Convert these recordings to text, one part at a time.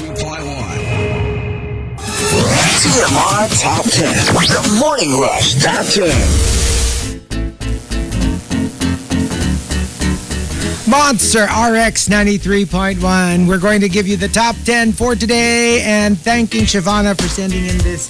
102.1. TMR Top 10. The Morning Rush Top 10. Monster RX 93.1. We're going to give you the top 10 for today and thanking Shivana for sending in this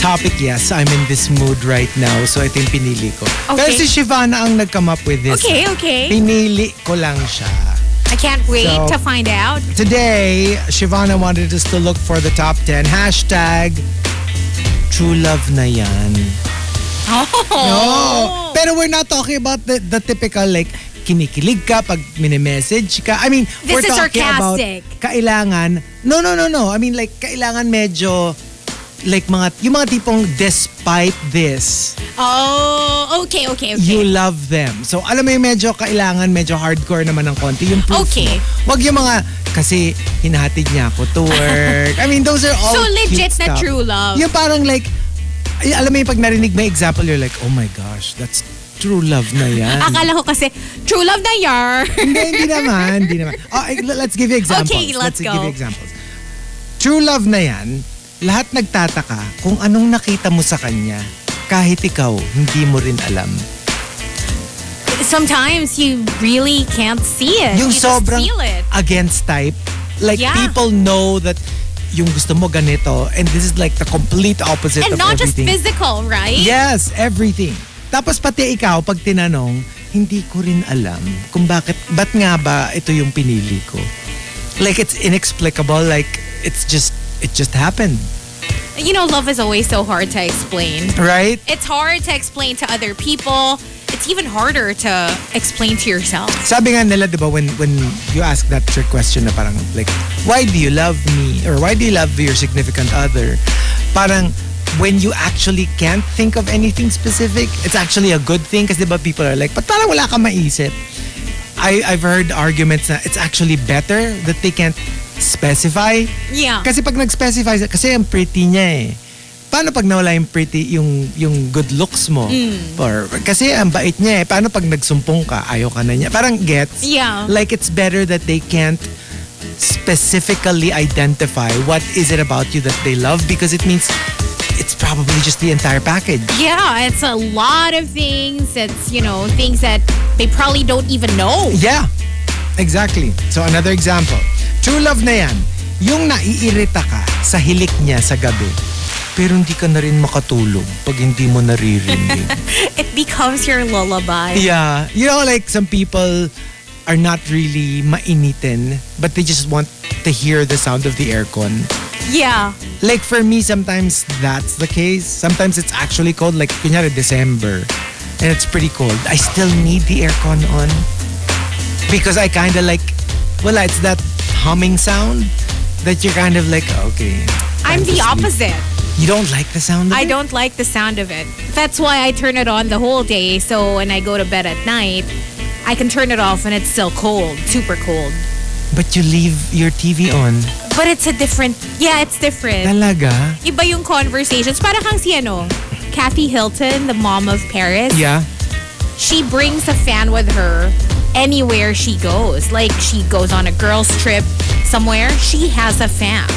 topic. Yes, I'm in this mood right now. So I think pinili ko. Okay. Pero si Shivana ang nag-come up with this. Okay, okay. Pinili ko lang siya. I can't wait So- to find out. Today, Shivana wanted us to look for the top 10. Hashtag True Love na yan. Oh. No. Pero we're not talking about the, the typical like kinikilig ka pag mini-message ka. I mean, This we're is talking sarcastic. about kailangan. No, no, no, no. I mean like kailangan medyo like mga yung mga tipong despite this, Oh, okay, okay, okay. you love them. So alam mo yung medyo kailangan medyo hardcore naman ng konti yung proof Okay. mo. Wag yung mga kasi hinahatid niya ako to work. I mean, those are all So legit cute na stuff. true love. Yung parang like, ay, alam mo yung pag narinig yung example, you're like, oh my gosh, that's true love na yan. Akala ko kasi, true love na yar. hindi, hindi naman, hindi naman. Oh, eh, let's give you examples. Okay, let's give go. you examples. True love na yan, lahat nagtataka kung anong nakita mo sa kanya kahit ikaw hindi mo rin alam. Sometimes you really can't see it. Yung you just sobrang feel it. against type, like Yeah. people know that yung gusto mo ganito and this is like the complete opposite And of not just everything. physical, right? Yes, everything. Tapos pati ikaw, pag tinanong, hindi ko rin alam kung bakit, ba't nga ba ito yung pinili ko? Like, it's inexplicable. Like, it's just, it just happened. You know, love is always so hard to explain. Right? It's hard to explain to other people. It's even harder to explain to yourself. Sabi nga nila, di ba, when, when you ask that trick question na parang, like, why do you love me? Or why do you love your significant other? Parang, when you actually can't think of anything specific, it's actually a good thing kasi di ba people are like, but parang wala ka maisip. I, I've heard arguments that it's actually better that they can't specify. Yeah. Kasi pag nag-specify, kasi ang pretty niya eh. Paano pag nawala yung pretty, yung, yung good looks mo? Or, kasi ang bait niya eh. Paano pag nagsumpong ka, ayaw ka na niya? Parang gets? Yeah. Like it's better that they can't specifically identify what is it about you that they love because it means it's probably just the entire package. Yeah, it's a lot of things. It's, you know, things that they probably don't even know. Yeah, exactly. So another example. True love na yan. Yung naiirita ka sa hilik niya sa gabi, pero hindi ka na rin makatulog pag hindi mo naririnig. It becomes your lullaby. yeah. You know, like some people are not really mainitin, but they just want to hear the sound of the aircon. Yeah. Like for me, sometimes that's the case. Sometimes it's actually cold, like kunyari December, and it's pretty cold. I still need the aircon on because I kind of like, well, it's that humming sound that you're kind of like, okay. I'm the opposite. You don't like the sound of I it? don't like the sound of it. That's why I turn it on the whole day. So when I go to bed at night, I can turn it off and it's still cold, super cold. But you leave your TV on. But it's a different, yeah, it's different. Talaga? Iba yung conversations. Para kang si ano, Kathy Hilton, the mom of Paris. Yeah. She brings a fan with her anywhere she goes. Like she goes on a girls trip somewhere, she has a fan.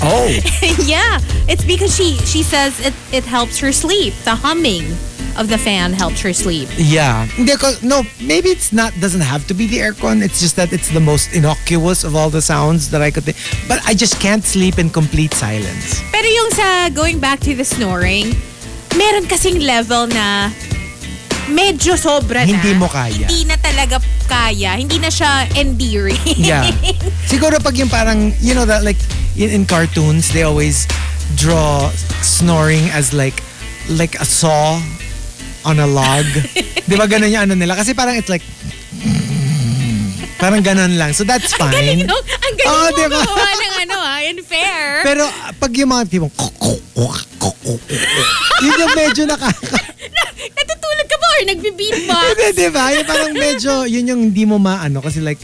Oh. yeah, it's because she she says it it helps her sleep. The humming of the fan helps her sleep. Yeah. Because no, maybe it's not, doesn't have to be the aircon. It's just that it's the most innocuous of all the sounds that I could think. But I just can't sleep in complete silence. Pero yung sa going back to the snoring, meron kasing level na medyo sobra na. Hindi mo kaya. Hindi na talaga kaya. Hindi na siya endearing. Yeah. Siguro pag yung parang, you know that like in, in cartoons, they always draw snoring as like like a saw on a log. Di ba ganun yung ano nila? Kasi parang it's like parang ganun lang. So that's Ang galing, fine. no? Ang galing Oo, mo diba? ng ano ah, in unfair. Pero ah, pag yung mga tipong yun yung medyo nakaka... or nagbi-beatbox? Hindi, di ba? Yung parang medyo, yun yung hindi mo maano kasi like,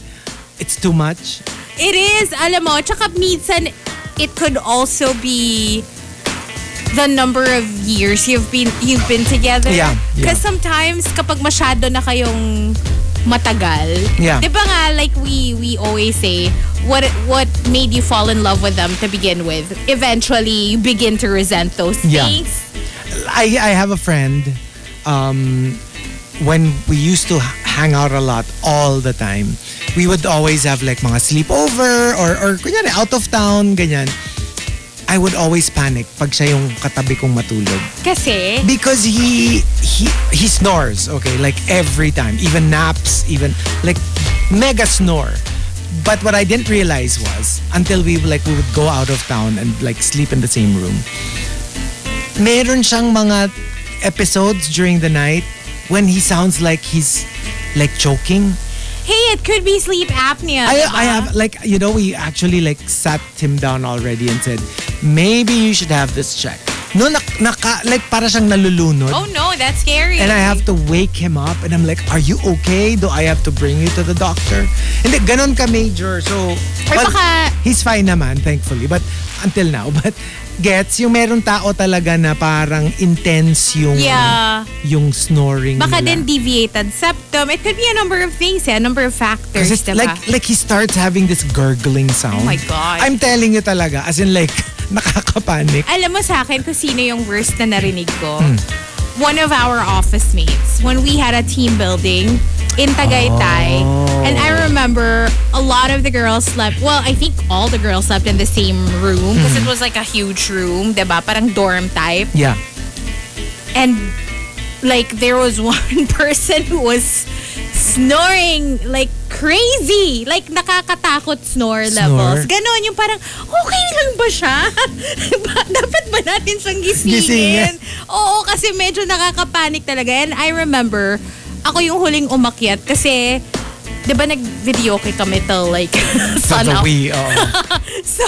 it's too much. It is, alam mo, tsaka minsan, it could also be the number of years you've been you've been together. Yeah, yeah. Because sometimes, kapag masyado na kayong matagal, Yeah. di ba nga, like we we always say, what what made you fall in love with them to begin with? Eventually, you begin to resent those Yeah. things. I I have a friend um when we used to hang out a lot all the time we would always have like mga sleepover or or kunyari out of town ganyan. I would always panic pag siya yung katabi kong matulog. Kasi, because he he he snores okay? Like every time. Even naps even like mega snore. But what I didn't realize was until we like we would go out of town and like sleep in the same room meron siyang mga episodes during the night when he sounds like he's like choking hey, it could be sleep apnea. I. I have like you know we actually like sat him down already and said maybe you should have this checked no nak, naka, like para siyang nalulunod Oh no, that's scary. And I have to wake him up and I'm like, are you okay? Do I have to bring you to the doctor? Hindi, ganon ka major. So, Or baka- he's fine naman, thankfully. But, until now. But, gets, yung meron tao talaga na parang intense yung, Yeah. yung snoring Baka nila. din deviated septum. It could be a number of things, eh? a number of factors, diba? like, like he starts having this gurgling sound. Oh my God. I'm telling you talaga. As in like, nakakapanik. Alam mo sa akin kung sino yung worst na narinig ko? Hmm. One of our office mates. When we had a team building in Tagaytay. Oh. And I remember a lot of the girls slept, well, I think all the girls slept in the same room because Hmm. it was like a huge room, diba? Parang dorm type. Yeah. And like there was one person who was snoring like crazy. Like nakakatakot snore, levels. Ganon yung parang, okay lang ba siya? Dapat ba natin siyang gisingin? Gisingin. Oo, kasi medyo nakakapanik talaga. And I remember, ako yung huling umakyat kasi, di ba nag-video kay kami till like sun up? wee, oo. So,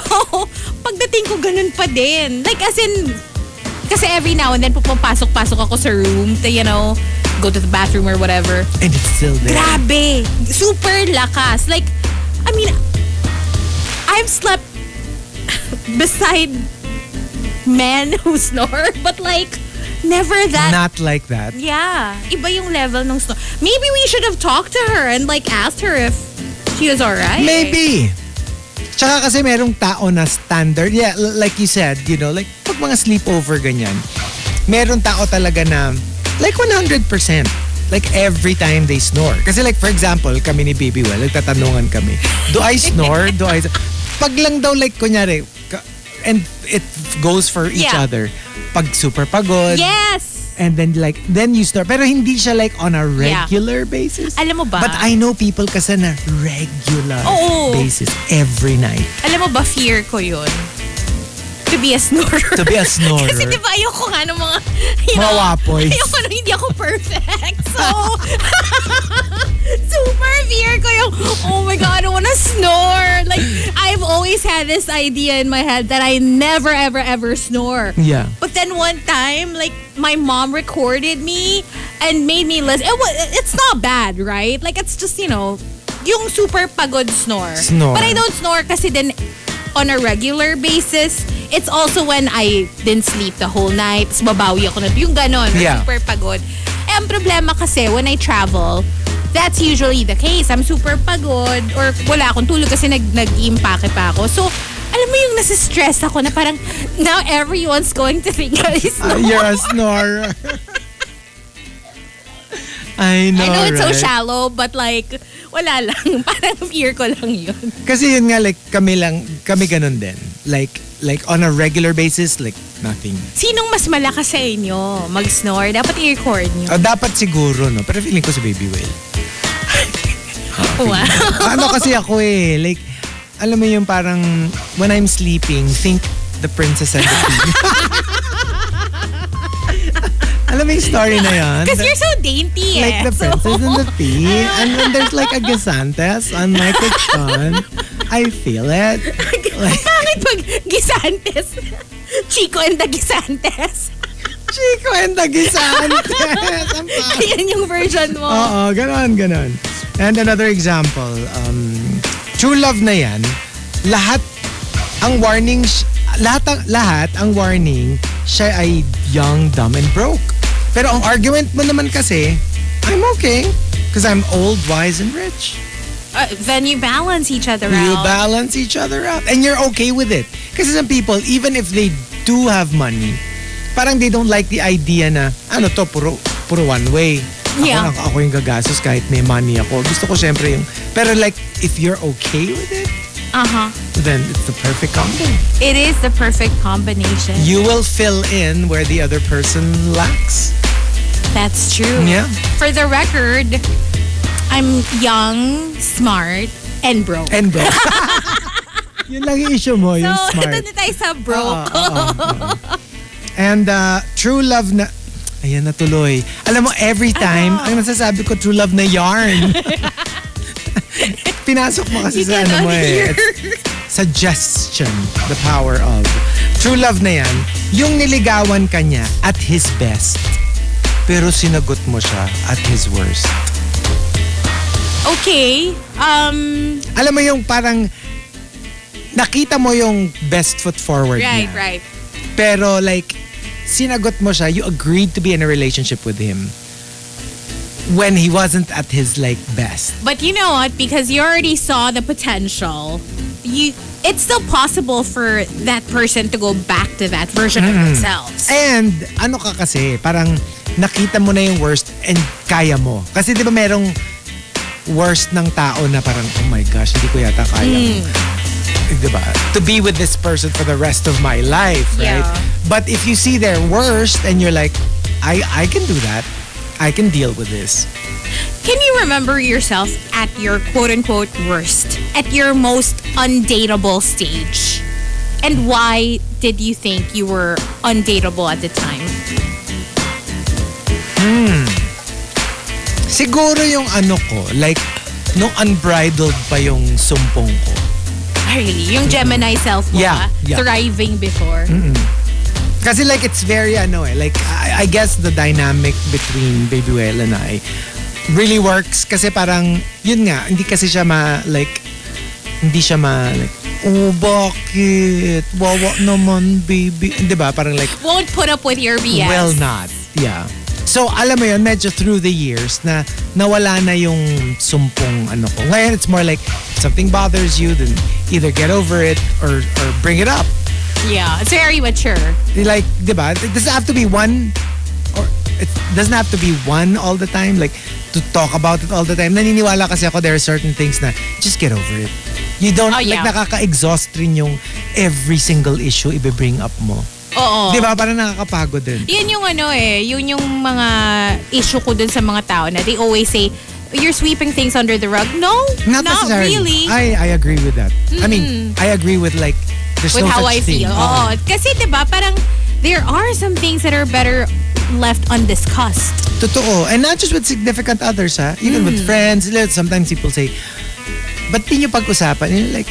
pagdating ko ganun pa din. Like as in, kasi every now and then pupapasok-pasok ako sa room to, you know, go to the bathroom or whatever. And it's still there. Grabe! Super lakas. Like, I mean, I've slept beside men who snore, but like, never that. Not like that. yeah. Iba yung level ng snore. Maybe we should have talked to her and like asked her if she was alright. Maybe. Tsaka kasi merong tao na standard. Yeah, like you said, you know, like pag mga sleepover ganyan, meron tao talaga na like 100%. Like every time they snore. Kasi like for example, kami ni Baby Well, nagtatanungan kami, do I snore? do I... Pag lang daw like kunyari, and it goes for each Yeah. other. Pag super pagod, Yes! And then like, then you snore. Pero hindi siya like on a Yeah. regular basis. Alam mo ba? But I know people kasi na regular Oo. basis every night Alam mo ba, fear ko yun. To be a snorer. to be a snorer. Kasi di ba ayoko nga ng mga, you know, ayoko nung hindi ako perfect. So, super fear ko yung, oh my God, I wanna snore. Like, I've always had this idea in my head that I never, ever, ever snore. Yeah. But then one time, like, my mom recorded me and made me listen. It it's not bad, right? Like, it's just, you know, yung super pagod snore. Snore. But I don't snore kasi then on a regular basis. It's also when I didn't sleep the whole night. Tapos babawi ako na. Yung ganon. Yeah. Super pagod. Eh, ang problema kasi when I travel, that's usually the case. I'm super pagod or wala akong tulog kasi nag, nag-impake pa ako. So, alam mo yung nasa-stress ako na parang now everyone's going to think I Uh, snore. you're a snorer. I know, I know it's so right? shallow, but like, wala lang. Parang fear ko lang yun. Kasi yun nga, like, kami lang, kami ganun din. Like, like on a regular basis, like, nothing. Sinong mas malakas sa inyo mag-snore? Dapat i-record nyo. Uh, dapat siguro, no? Pero feeling ko si Baby Will. Wow. ano kasi ako eh, like, alam mo yung parang, when I'm sleeping, think the princess and the pea. alam mo yung story na yun? Because you're so dainty like eh. the So- princess and the pea. And when there's like a gasantes on my kuchon, I feel it. Like, Bakit pag Gisantes, Chico and the Gisantes. Chico and the Gisantes. Ang pa- Yan yung version mo. Oo, ganon, ganon. And another example, um, true love na yan, lahat ang warnings, lahat, ang- lahat ang warning, siya ay young, dumb, and broke. Pero ang argument mo naman kasi, I'm okay. Because I'm old, wise, and rich. Uh, then you balance each other You out. balance each other out. And you're okay with it. Kasi some people, even if they do have money, parang they don't like the idea na, ano to, puro, puro one way. Ako, Yeah. ako, ako yung gagastos kahit may money ako. Gusto ko syempre yung, pero like, if you're okay with it, uh-huh. then it's the perfect combo. It is the perfect combination. You will fill in where the other person lacks. That's true. Yeah. For the record, I'm young, smart, and broke. And broke. yun lang yung issue mo, yung so, smart. ito na tayo sa broke. Oo, oo, oo. And uh, true love na... Ayan na tuloy. Alam mo, every time, Ano? ang nasasabi ko, true love na yarn. Pinasok mo kasi You sa ano mo eh. suggestion, the power of. True love na yan, yung niligawan ka niya at his best, pero sinagot mo siya at his worst. Okay. Um, Alam mo yung parang nakita mo yung best foot forward right, niya. right. Pero like, sinagot mo siya, you agreed to be in a relationship with him when he wasn't at his like best. But you know what? Because you already saw the potential, you it's still possible for that person to go back to that version of themselves. And ano ka kasi, parang nakita mo na yung worst and kaya mo. Kasi di ba merong worst ng tao na parang, oh my gosh, hindi ko yata kaya. Di ba? To be with this person for the rest of my life, right? Yeah. But if you see their worst and you're like, I, I can do that. I can deal with this. Can you remember yourself at your quote unquote worst, at your most undateable stage? And why did you think you were undateable at the time? Siguro yung ano ko, like, nung unbridled pa yung sumpong ko. Ah, Really? Yung Gemini self mo Yeah, ah, yeah. thriving before? Kasi like it's very ano eh, like I, I guess the dynamic between Baby Well and I really works kasi parang yun nga, hindi kasi siya ma like hindi siya ma like oh bakit? Wawa naman baby. 'Di ba? Parang like Won't put up with your BS. well not. Yeah. So alam mo yun, medyo through the years na nawala na yung sumpong ano ko. Ngayon it's more like if something bothers you then either get over it or or bring it up. Yeah, it's very mature. like, di ba? It doesn't have to be one or it doesn't have to be one all the time. Like, to talk about it all the time. Naniniwala kasi ako there are certain things na just get over it. You don't, Oh, yeah. like nakaka-exhaust rin yung every single issue ibe-bring up mo. Oo. Di ba? Parang nakakapagod din. Yun yung ano eh, yun yung mga issue ko dun sa mga tao na they always say, you're sweeping things under the rug. No, Not, not, necessarily. really. I, I agree with that. I mean, I agree with like, there's with no how such I thing. feel. Oo. Oo. Kasi 'di ba parang there are some things that are better left undiscussed. Totoo. And not just with significant others, ha? Even with Mm. friends. Sometimes people say, ba't di nyo pag-usapan? And like,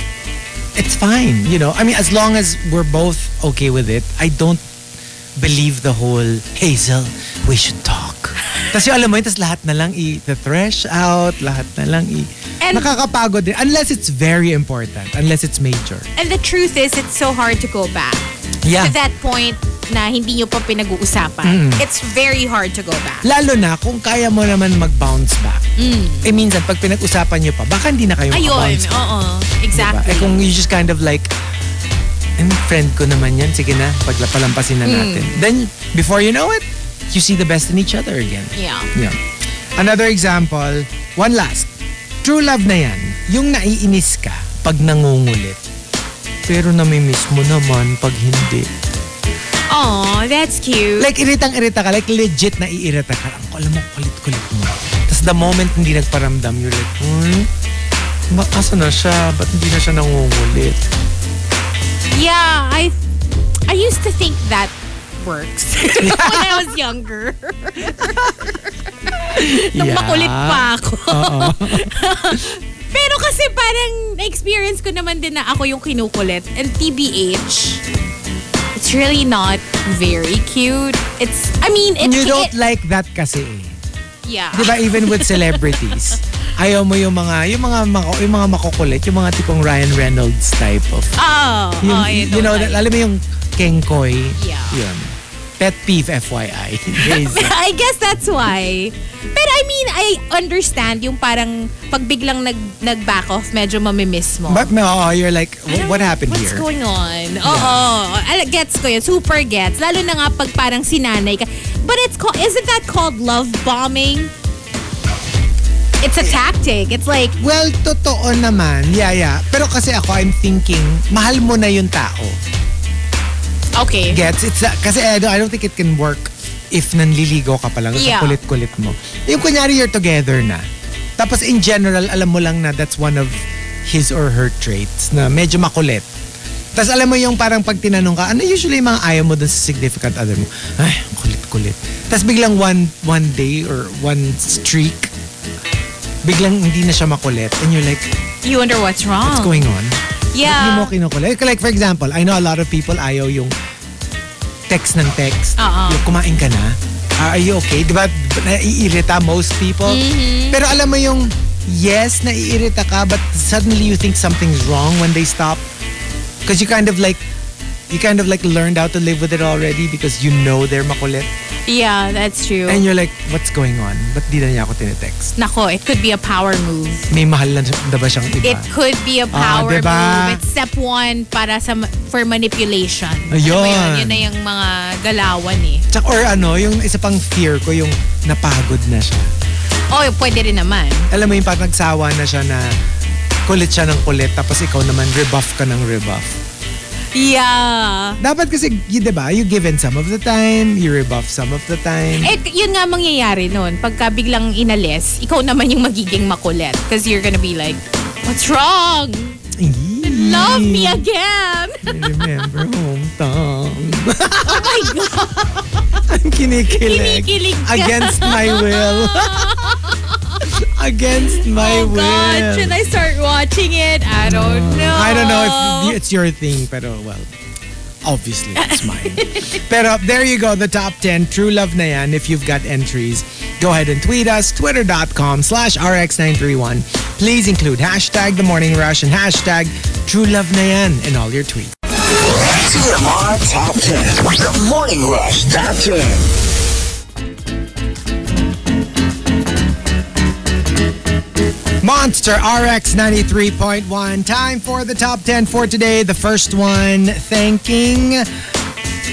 it's fine. You know? I mean, as long as we're both okay with it, I don't believe the whole, Hazel, we should talk. Tapos yung alam mo yun, tapos lahat na lang i-thresh out, lahat na lang i... And- nakakapagod din. Unless it's very important. Unless it's major. And the truth is it's so hard to go back Yeah. to that point na hindi nyo pa pinag-uusapan. It's very hard to go back. Lalo na kung kaya mo naman mag-bounce back. Eh minsan, pag pinag-usapan nyo pa, baka hindi na kayo Ayun, makabounce back. oo. Diba? Exactly. Eh kung you just kind of like, eh, friend ko naman yan, sige na, paglapalampasin na natin. Then, before you know it, you see the best in each other again. Yeah. Yeah. Another example, one last. True love na yan, yung naiinis ka pag nangungulit. Pero namimiss mo naman pag hindi. Oh, that's cute. Like, iritang-irita ka. Like, legit na iirita ka. Ang alam mo, kulit-kulit mo. Tapos the moment hindi nagparamdam, you're like, hmm? Ba, asa na siya? Ba't hindi na siya nangungulit? yeah, I I used to think that works when I was younger. Nung Yeah. makulit pa ako. Pero kasi parang na-experience ko naman din na ako yung kinukulit. And TBH, it's really not very cute. It's, I mean, it's... You don't it- like that kasi eh. yeah. Di ba even with celebrities, ayaw mo yung mga yung mga mako, yung mga makukulit, yung mga tipong Ryan Reynolds type of Oh, yung, oh, I you know, like- alam mo yung Kengkoy. Yeah. Yun. Pet peeve FYI. I guess that's why. Pero I mean, I understand yung parang pag biglang nag, nag-back off, medyo mamimiss mo. But no, you're like, what happened what's here? going on? Oo. Al- Gets ko yun. Super gets. Lalo na nga pag parang sinanay ka. But it's called, isn't that called love bombing? It's a tactic. It's like, Well, totoo naman. Yeah, yeah. Pero kasi ako, I'm thinking, mahal mo na yung tao. Okay. Gets? It's a- kasi I don't, I don't think it can work if nanliligo ka pa lang Yeah. sa kulit-kulit mo. Yung kunyari you're together na. Tapos in general, alam mo lang na that's one of his or her traits na medyo makulit. Tapos alam mo yung parang pag tinanong ka, ano usually yung mga ayaw mo dun sa significant other mo? Ay, kulit-kulit. Tapos biglang one, one day or one streak, biglang hindi na siya makulit. And you're like, You wonder what's wrong. what's going on? Ba't Hindi mo Yeah. kinukulit. Like for example, I know a lot of people ayaw yung text ng text. Oo. Yung kumain ka na. Ah, Are you okay? Di ba? Naiirita most people. Mm-hmm. Pero alam mo yung yes, naiirita ka but suddenly you think something's wrong when they stop. Because you kind of like you kind of like learned how to live with it already because you know they're makulit. Yeah, that's true. And you're like, what's going on? Ba't di na niya ako tinitext? Nako, it could be a power move. May mahal na, na ba siyang iba? It could be a Ah, power diba? move. It's step one para sa for manipulation. Ayun. Ano yun? Yun na yung mga galawan eh. Tsaka, or ano, yung isa pang fear ko, yung napagod na siya. Oh, pwede rin naman. Alam mo yung parang nagsawa na siya na kulit siya ng kulit tapos ikaw naman rebuff ka ng rebuff. Yeah. Dapat kasi, y- di ba, you give in some of the time, you rebuff some of the time. Eh, yun nga mangyayari nun. Pagka biglang inalis, ikaw naman yung magiging makulit. Because you're gonna be like, what's wrong? Love me again! Remember hometown. oh my God! I'm kinikilig. Kinikilig ka. Against my will. Against my oh will. God, should I start watching it? I don't know. I don't know if it's your thing, but well, obviously it's mine. pero there you go, the top 10 True Love na yan. If you've got entries, go ahead and tweet us, twitter.com slash rx931. Please include hashtag The Morning Rush and hashtag True Love na yan in all your tweets. TMR Top 10. The Morning Rush Top 10. Monster RX 93.1. Time for the top 10 for today. The first one, thanking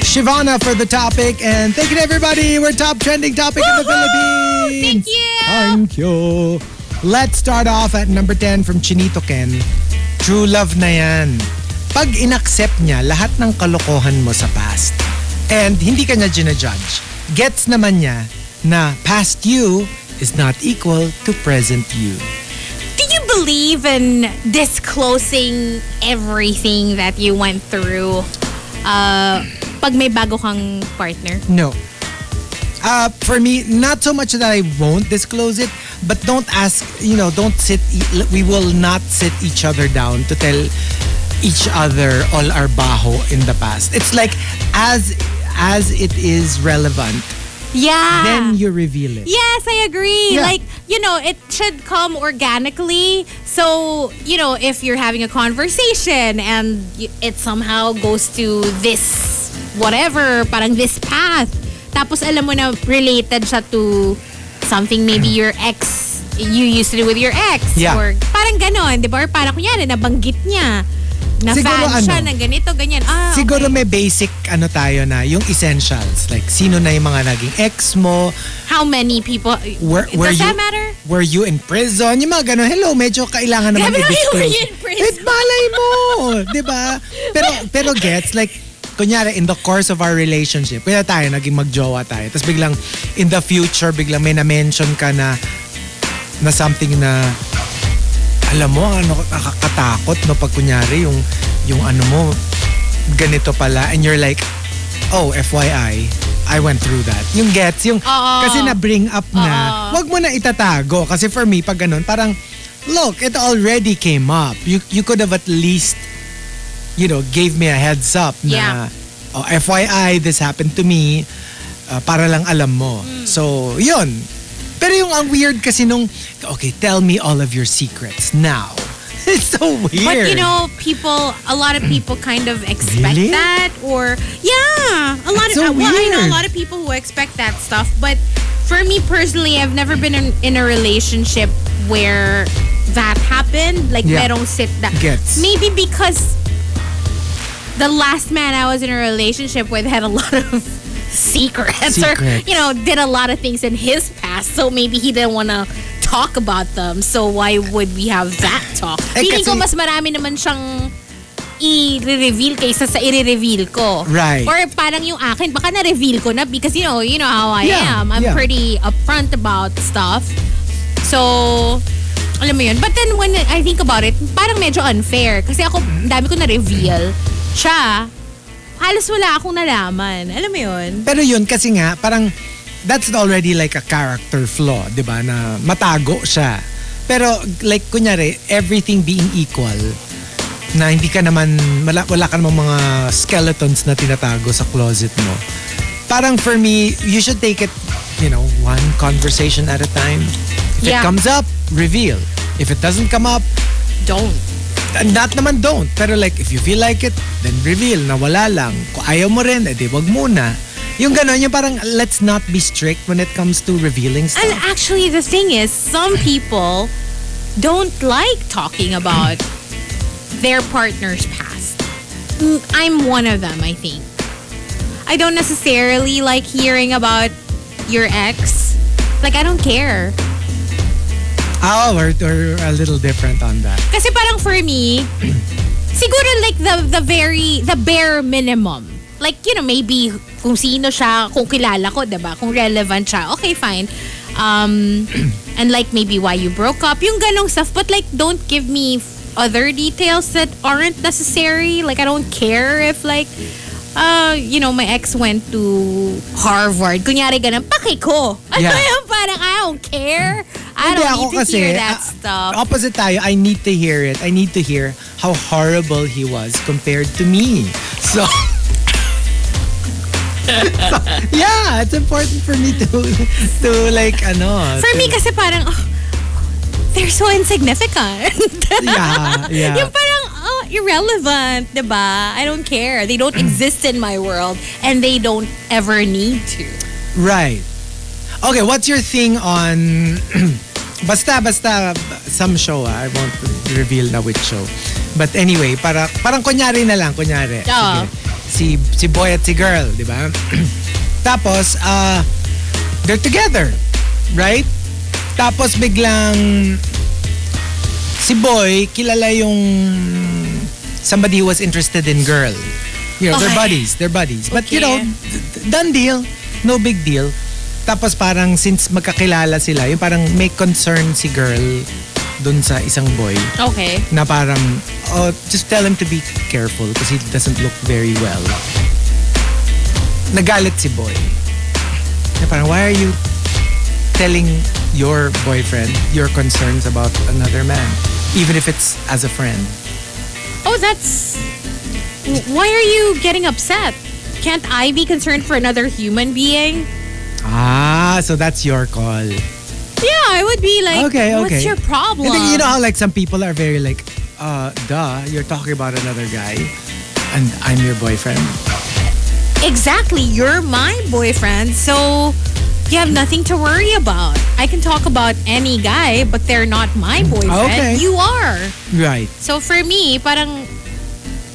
Shivana for the topic and thanking everybody. We're top trending topic in the Philippines. Thank you! Thank you. Let's start off at number 10 from Chinito Ken. True love na yan. Pag inaccept niya lahat ng kalokohan mo sa past and hindi ka niya ginajudge, gets naman niya na past you is not equal to present you. Believe in disclosing everything that you went through uh, pag may bago kang partner? No. Uh, for me, not so much that I won't disclose it, but don't ask, you know, don't sit, we will not sit each other down to tell each other all our baho in the past. It's like, as as it is relevant, Yeah. then you reveal it. Yes, I agree. Yeah. Like, you know, it should come organically. So, you know, if you're having a conversation and it somehow goes to this whatever, parang this path, tapos alam mo na related siya to something maybe your ex, you used to do with your ex. Yeah. Or parang ganon, di ba? Or parang kunyari, nabanggit niya. Na Siguro fan siya ano, ng ganito, ganyan. Ah, Siguro okay. may basic ano tayo na, yung essentials. Like, sino na yung mga naging ex mo, How many people, Were, were does you, that matter? Were you in prison? Yung mga ganun, hello, medyo kailangan naman Grabe i-disclose. were you in prison? Eh, malay mo, ba? Pero, pero gets, like, kunyari, in the course of our relationship, kaya tayo, naging magjowa tayo. Tapos biglang, in the future, biglang may na-mention ka na, na something na, alam mo, ano, nakakatakot, no? Pag kunyari, yung, yung ano mo, ganito pala, and you're like, oh, FYI, I went through that. Yung gets, yung, Oo. kasi na-bring up na, Oo. wag mo na itatago. Kasi for me, pag ganun, parang, look, it already came up. You you could have at least, you know, gave me a heads up na, Yeah. oh, FYI, this happened to me, uh, para lang alam mo. Mm. So, yun. Pero yung ang weird kasi nung, okay, tell me all of your secrets now. It's so weird. But you know, people, a lot of people kind of expect Really? that, or yeah, a lot That's of so well, I know a lot of people who expect that stuff. But for me personally, I've never been in, in a relationship where that happened. Like Yeah. merong sit that Gets. maybe because the last man I was in a relationship with had a lot of secrets, or Secrets. you know did a lot of things in his past, so maybe he didn't want to talk about them. So why would we have that talk? Eh, Feeling ko kasi- mas marami naman siyang i-reveal kaysa sa i-reveal ko. Right. Or parang yung akin, baka na-reveal ko na because you know, you know how I Yeah, am. I'm yeah. pretty upfront about stuff. So, alam mo yun. But then when I think about it, parang medyo unfair. Kasi ako, dami ko na-reveal. Siya, halos wala akong nalaman. Alam mo yun? Pero yun kasi nga, parang that's already like a character flaw, di ba? Na matago siya. Pero like kunyari, everything being equal, na hindi ka naman, wala, wala ka namang mga skeletons na tinatago sa closet mo. Parang for me, you should take it, you know, one conversation at a time. If it Yeah. comes up, reveal. If it doesn't come up, Don't. Not naman don't. Pero like, if you feel like it, then reveal na wala lang. Kung ayaw mo rin, edi wag muna. Yung gano'n, yung parang let's not be strict when it comes to revealing stuff. And actually, the thing is, some people don't like talking about their partner's past. Mm, I'm one of them, I think. I don't necessarily like hearing about your ex. Like, I don't care. Oh, we're, we're a little different on that. Kasi parang for me, siguro like the the very the bare minimum. Like, you know, maybe kung sino siya, kung kilala ko, 'di ba? Kung relevant siya, okay, fine. Um and like maybe why you broke up, yung ganong stuff. But like don't give me other details that aren't necessary. Like I don't care if like uh, you know, my ex went to Harvard. Kunyari ganun, paki ko. Ano Yeah. yun? Parang I don't care. I don't need to kasi, hear that ah, stuff. Opposite tayo, I need to hear it. I need to hear how horrible he was compared to me. So, So, yeah, it's important for me to, to like, ano. For to- me kasi parang, oh, they're so insignificant. Yeah, yeah. Yung parang, oh, irrelevant, diba? I don't care. They don't exist in my world and they don't ever need to. Right. Okay, what's your thing on basta basta some show ah. I won't reveal na which show. But anyway, para parang kunyari na lang, kunyari. Oo. Sige. Si si boy at si girl, di ba? Tapos uh they're together, right? Tapos biglang si boy kilala yung somebody who was interested in girl. You know, they're Okay. buddies, they're buddies. But you Okay. know, d- done deal. No big deal. Tapos parang since magkakilala sila, yung parang may concern si girl dun sa isang boy Okay. na parang, oh, just tell him to be careful because he doesn't look very well. Nagalit si boy. Na parang, why are you telling your boyfriend your concerns about another man? Even if it's as a friend. Oh, that's. Why are you getting upset? Can't I be concerned for another human being? Ah, so that's your call. Yeah, I would be like, Okay, what's okay. your problem? And then, you know how like some people are very like, uh, duh, you're talking about another guy and I'm your boyfriend. Exactly. You're my boyfriend, so you have nothing to worry about. I can talk about any guy, but they're not my boyfriend. Okay. You are. Right. So for me, parang,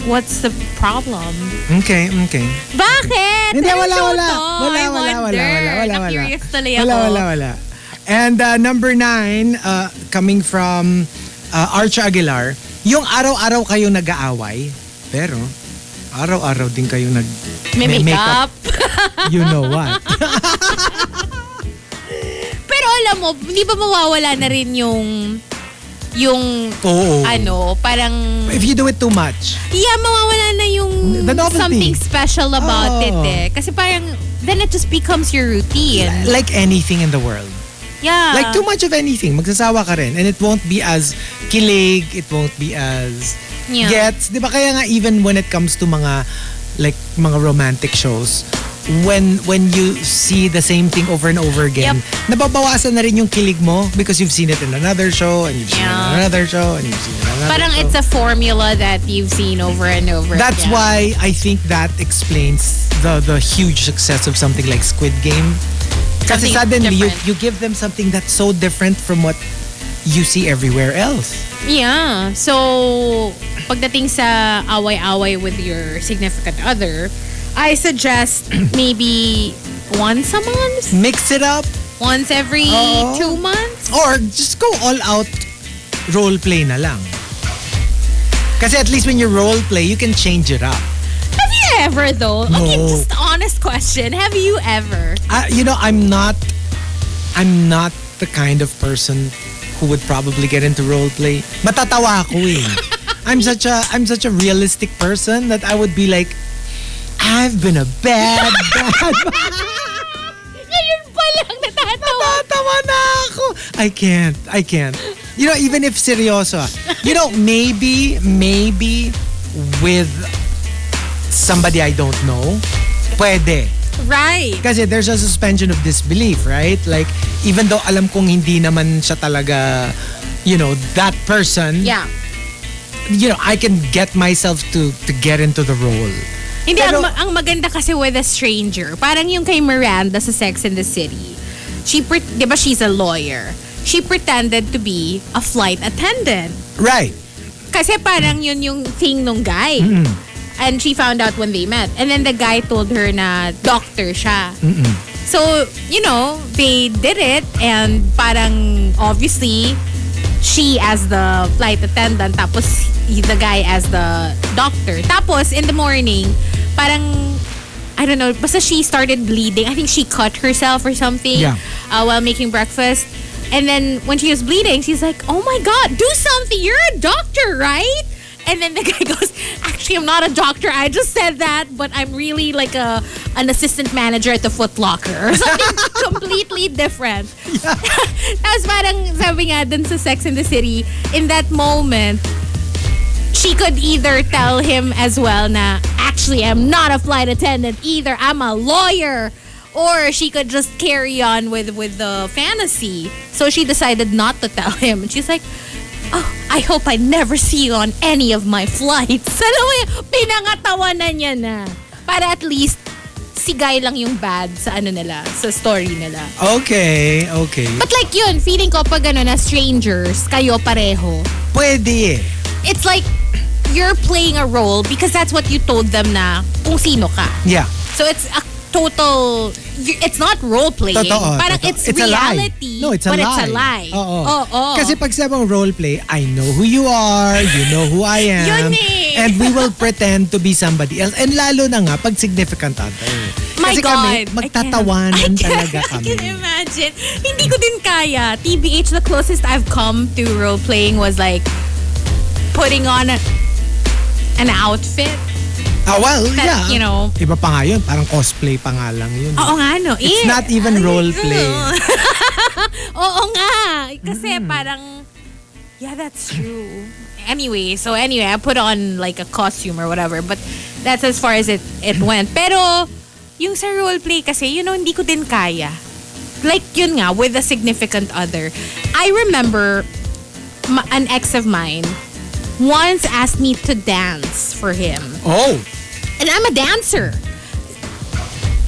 what's the problem? Okay, okay. Bakit? Hindi, wala, wala. Wala, wala, wala, wala, wala, wala. Na-curious tuloy ako. Wala, wala, wala. And uh, number nine, uh, coming from uh, Arch Aguilar, yung araw-araw kayo nag-aaway, pero araw-araw din kayo nag May makeup. You know what? Pero alam mo, hindi ba mawawala na rin yung yung Oo. ano, parang If you do it too much. yeah, mawawala na yung The novelty. something special about it eh. Kasi parang then it just becomes your routine. Like anything in the world. Yeah. Like too much of anything, magsasawa ka rin. And it won't be as kilig, it won't be as Yeah. gets. Di ba kaya nga even when it comes to mga like mga romantic shows, when when you see the same thing over and over again, nababawasan na rin yung kilig mo because you've seen it in another show and you've seen it Yeah. in another show and you've seen it in another Parang show. it's a formula that you've seen over and over That's again. why I think that explains the the huge success of something like Squid Game. Kasi suddenly you, you give them something that's so different from what you see everywhere else. Yeah. So, pagdating sa away-away with your significant other, I suggest maybe once a month? Mix it up Once every Oo. two months? or just go all out role play na lang. Kasi at least when you role play, you can change it up. Have you ever though? Okay, No. just honest question. Have you ever? Uh, you know, I'm not I'm not the kind of person who would probably get into role play. Matatawa ako eh. I'm such a I'm such a realistic person that I would be like I've been a bad bad Ngayon pa lang natatawa. Natatawa na ako. I can't. I can't. You know, even if seryoso, ah, you know, maybe, maybe with somebody I don't know, pwede. Right. Kasi there's a suspension of disbelief, right? Like, even though alam kong hindi naman siya talaga, you know, that person, Yeah. you know, I can get myself to to get into the role. Hindi, Pero- ang, ma- ang maganda kasi with a stranger, parang yung kay Miranda sa Sex in the City. She, pre- di ba she's a lawyer? She pretended to be a flight attendant. Right. Kasi parang yun yung thing nung guy. And she found out when they met. And then the guy told her na doctor siya. So, you know, they did it and parang obviously she as the flight attendant tapos he- the guy as the doctor. Tapos in the morning, parang I don't know, basta she started bleeding. I think she cut herself or something Yeah. uh, while making breakfast. And then when she was bleeding, she's like, "Oh my god, do something. You're a doctor, right?" And then the guy goes, "Actually, I'm not a doctor. I just said that, but I'm really like a an assistant manager at the Foot Locker or something completely different." Tapos parang sabi nga dun sa Sex in the City, in that moment, she could either tell him as well na actually I'm not a flight attendant either. I'm a lawyer. Or she could just carry on with with the fantasy. So she decided not to tell him. And she's like oh I hope I never see you on any of my flights. Alam mo yun? Pinangatawanan niya na. Para at least si guy lang yung bad sa ano nila sa story nila. Okay, okay. but like yun feeling ko pag ano na strangers kayo pareho. Pwede eh. It's like you're playing a role because that's what you told them na kung sino ka. Yeah. So it's a total it's not role playing. Totoo. Parang totoo. it's, lie. reality. No, it's a but lie. it's a lie. Oo. Oo. Kasi pag sabang role play, I know who you are, you know who I am. Yun eh. And we will pretend to be somebody else. And lalo na nga, pag significant other. My Kasi God. kami, I magtatawanan I talaga I kami. can imagine. Hindi ko din kaya. TBH, the closest I've come to role playing was like putting on a, an outfit. Ah, well, That, yeah. you know- Iba pa nga yun. Parang cosplay pa nga lang yun. Oo nga, no? It's Eh, not even role play. Oo nga. Kasi parang, yeah, that's true. Anyway, so anyway, I put on like a costume or whatever. But that's as far as it, it went. Pero, yung sa role play kasi, you know, hindi ko din kaya. Like yun nga, with a significant other. I remember an ex of mine once asked me to dance for him. Oh. And I'm a dancer.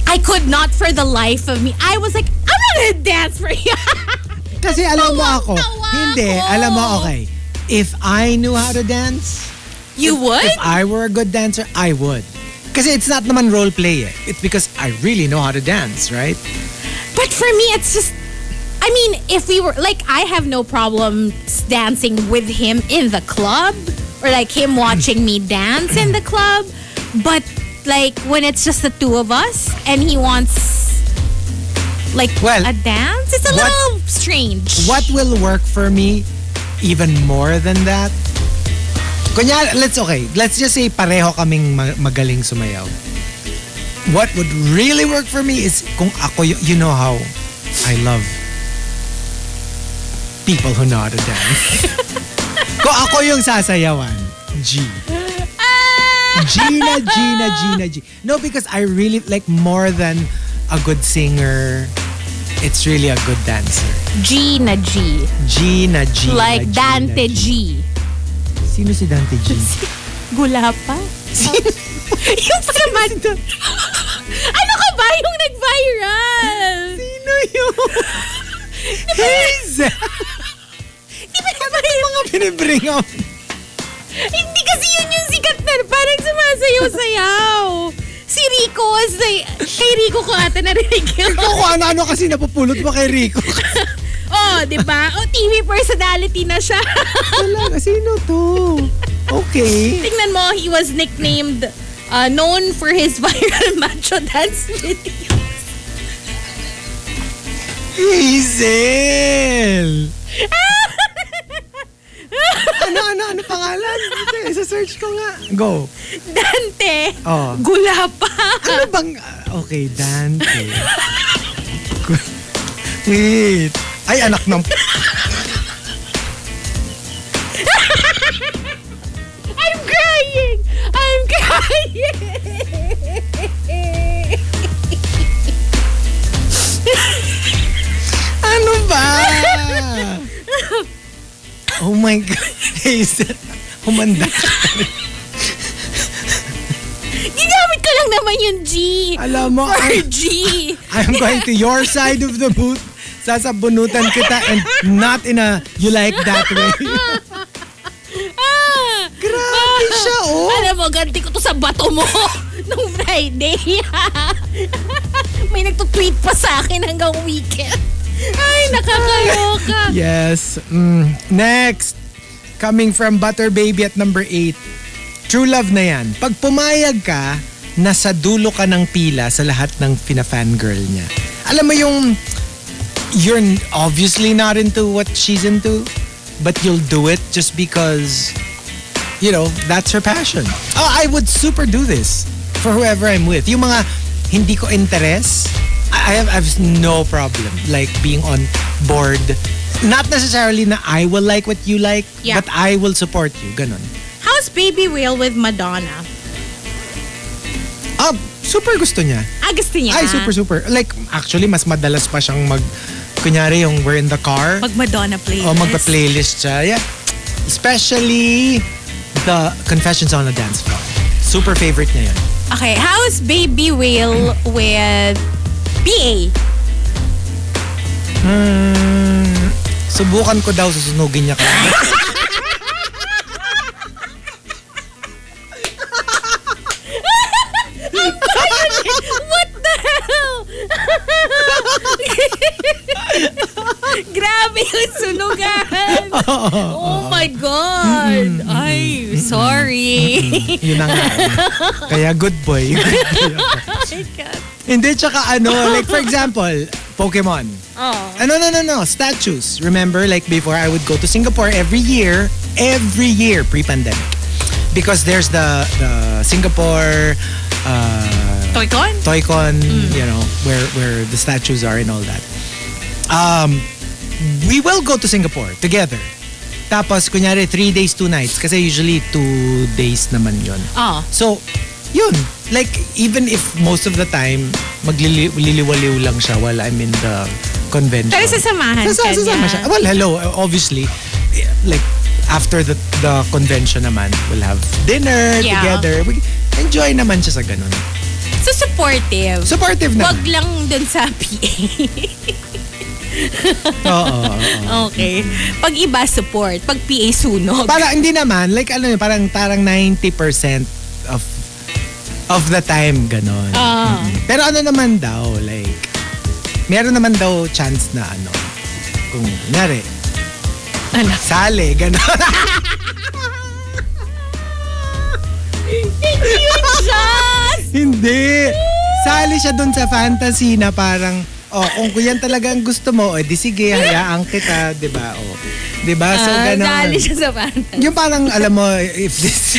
I could not for the life of me. I was like, I'm not gonna dance for you. Kasi alam mo ako, hindi, ako. alam mo, okay. If I knew how to dance, you would? if I were a good dancer, I would. Kasi it's not naman role play eh. It's because I really know how to dance, right? But for me, it's just. I mean, if we were like, I have no problem dancing with him in the club, or like him watching me dance in the club. But like when it's just the two of us, and he wants like Well, a dance, it's a what- little strange. What will work for me even more than that? Kunya, let's okay, let's just say pareho kaming ma- magaling sumayaw. What would really work for me is kung ako, you know how I love people who know how to dance. Kung ako yung sasayawan, G. Gina, Gina, Gina, G. No, because I really like more than a good singer. It's really a good dancer. G na G. Gina, Gina, Like Gina, Dante G. Sino si Dante G? Gula pa? yung pa naman. ano ka ba yung nag-viral? Sino yun? Hazel! Di ba nag-viral? Mga binibring up. Hindi kasi yun yung sikat na parang sumasayaw-sayaw. Si Rico like, kay Rico ko ata narinig yun. Ikaw kung ano-ano kasi napupulot mo kay Rico. oh, di ba? Oh, TV personality na siya. Wala, sino to? Okay. Tingnan mo, he was nicknamed, uh, known for his viral macho dance videos. Hazel! ano, ano, ano pangalan? Ito, isa-search ko nga. Go. Dante, Oh. gula pa. Ano bang... Okay, Dante. Wait. Ay, anak ng... I'm crying! I'm crying! Ano ba? Oh my God. Hazel. Humanda ka. Ginamit ko lang naman yung G. Alam mo, For I- G. I'm going to your side of the booth. Sasabunutan kita and not in a you like that way. Ah, Grabe siya, oh. Alam mo, ganti ko to sa bato mo nung Friday. May nagtutweet pa sa akin hanggang weekend. Ay, nakakaloka. Yes. Mm. Next. Coming from Butter Baby at number 8. True love na yan. Pag pumayag ka, nasa dulo ka ng pila sa lahat ng fina-fangirl niya. Alam mo yung you're obviously not into what she's into, but you'll do it just because, you know, that's her passion. Oh, I would super do this for whoever I'm with. Yung mga hindi ko interest, I have, I have no problem like being on board. Not necessarily na I will like what you like, Yeah. but I will support you. Ganon. How's Baby Whale with Madonna? Ah, super gusto niya. Ah, gusto niya. Ay, super, super. Like, actually, mas madalas pa siyang mag, kunyari yung we're in the car. Mag Madonna playlist. O magpa-playlist siya. Yeah. Especially the Confessions on the Dance Floor. Super favorite niya yun. Okay, how's Baby Whale with PA? Hmm, subukan ko daw susunugin niya ka. Grabe yung sunugan. Oh my God. Ay, sorry. Yun na nga. Kaya good boy. Oh. Hindi, tsaka ano, like for example, Pokemon. Oh. Ano, no, no, no. Statues. Remember, like before, I would go to Singapore every year, every year pre-pandemic. Because there's the the Singapore uh, Toy-con? Toy-Con, you know, where where the statues are and all that. Um, we will go to Singapore together. Tapos, kunyari, three days, two nights. Kasi usually, two days naman yon. Oh. So, yun. Like, even if most of the time, magliliwaliw lang siya while I'm in the convention. Pero sasamahan Sasa- ka sasama niya. siya. Well, hello, obviously. Like, after the the convention naman, we'll have dinner Yeah. together. We, enjoy naman siya sa ganun. So supportive. Supportive naman. Wag lang dun sa PA. Oo, oo, oo. okay. Pag iba, support. Pag PA, sunog. Para hindi naman, like ano yun, parang parang 90% of of the time ganon. Ah. Pero ano naman daw, like meron naman daw chance na ano, kung kunyari, Ano? sali, ganon. Yun siya! Hindi. Sali siya dun sa fantasy na parang, oh, kung yan talaga ang gusto mo, eh di sige, hayaan kita, di ba? Oh, di ba? So, Ah, ganon. dali siya sa fantasy. Yung parang, alam mo, if this...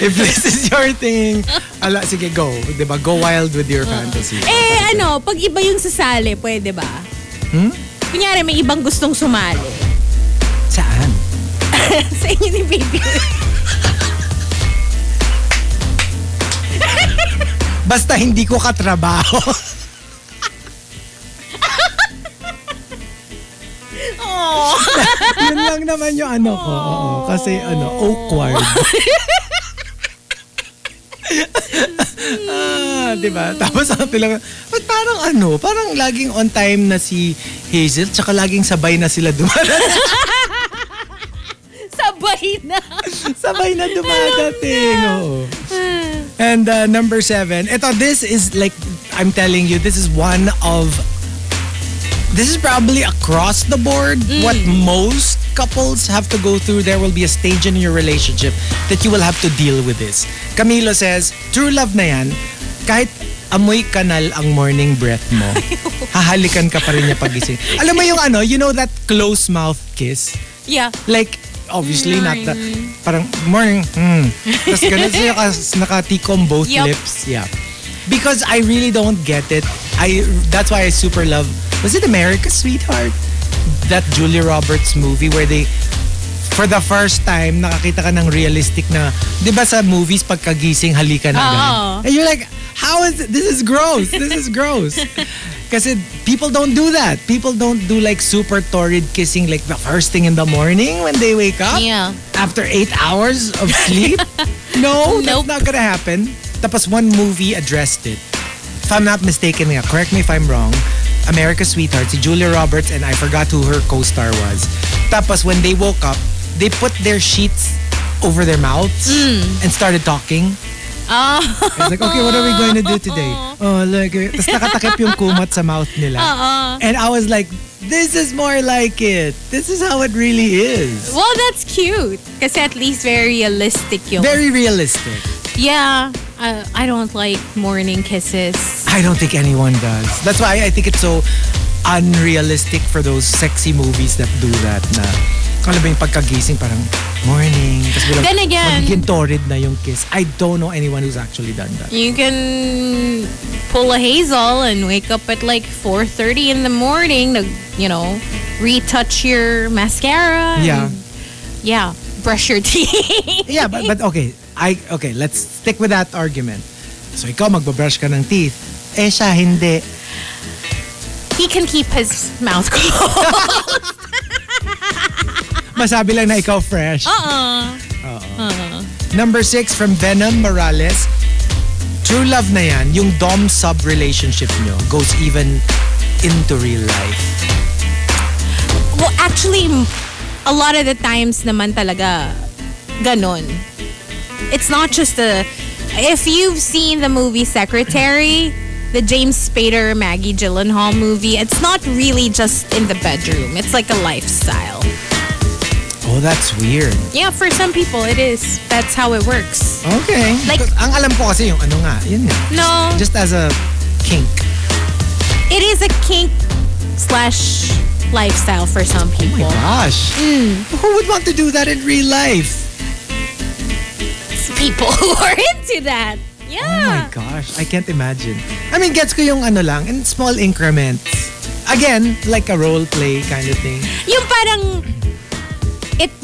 if this is your thing, ala, sige, go. Di ba? Go wild with your fantasy. Eh, ano, pag iba yung sasali, pwede ba? Hmm? kunyari may ibang gustong sumali. Saan? sa inyo ni baby. Basta hindi ko katrabaho. Oh. Yun lang naman yung ano ko. Oo, kasi ano, awkward. ah, di ba? Tapos ang lang, but parang ano, parang laging on time na si Hazel, tsaka laging sabay na sila dumadating. Sabay na. sabay na dumadating. Oo. And uh, number seven, ito, this is like, I'm telling you, this is one of, this is probably across the board what most couples have to go through. There will be a stage in your relationship that you will have to deal with this. Camilo says, true love na yan, kahit amoy kanal ang morning breath mo, hahalikan ka pa rin niya pagising. Alam mo yung ano, you know that close mouth kiss? Yeah. Like, obviously not the, parang morning, hmm. Tapos ganun naka- nakatikom both Yup. lips. Yeah. Because I really don't get it. I That's why I super love, was it America's Sweetheart? That Julia Roberts movie where they, for the first time, nakakita ka ng realistic na, di ba sa movies, pagkagising, halikan agad. Oo. And you're like, how is it? This is gross. This is gross. Kasi people don't do that. People don't do like super torrid kissing like the first thing in the morning when they wake up. Yeah. After eight hours of sleep. no, that's Nope. not gonna happen. Tapos one movie addressed it. If I'm not mistaken, nga, correct me if I'm wrong, America's Sweetheart, si Julia Roberts and I forgot who her co-star was. Tapos when they woke up, they put their sheets over their mouths and started talking. Oh. I was like, okay, what are we going to do today? Oh, look. eh. Tapos nakatakip yung kumot sa mouth nila. And I was like, this is more like it. This is how it really is. Well, that's cute. Kasi at least very realistic yung... Very realistic. yeah. Uh, I don't like morning kisses. I don't think anyone does. That's why I think it's so unrealistic for those sexy movies that do that na alam ba yung pagkagising parang morning tapos bilang Then again- magiging torrid na yung kiss. I don't know anyone who's actually done that. You can pull a hazel and wake up at like 4.30 in the morning to, you know, retouch your mascara. and- Yeah. yeah. Brush your teeth. Yeah, but, but okay. I okay, let's stick with that argument. So ikaw magbabrush ka ng teeth. Eh siya hindi. he can keep his mouth closed. Masabi lang na ikaw fresh. Uh-uh. Uh-uh. uh-uh. Number six from Venom Morales. True love na yan, yung dom-sub relationship nyo goes even into real life. Well, actually, a lot of the times naman talaga ganon. It's not just a... If you've seen the movie Secretary, the James Spader, Maggie Gyllenhaal movie, it's not really just in the bedroom. It's like a lifestyle. Oh, that's weird. Yeah, for some people it is. That's how it works. Okay. Like- Because ang alam ko kasi yung ano nga, yun nga. No, Just as a kink. it is a kink slash lifestyle for some Oh my people. gosh. Who would want to do that in real life? people who are into that. Oh my Yeah. gosh, I can't imagine. I mean, gets ko yung ano lang, in small increments. Again, like a role play kind of thing. Yung parang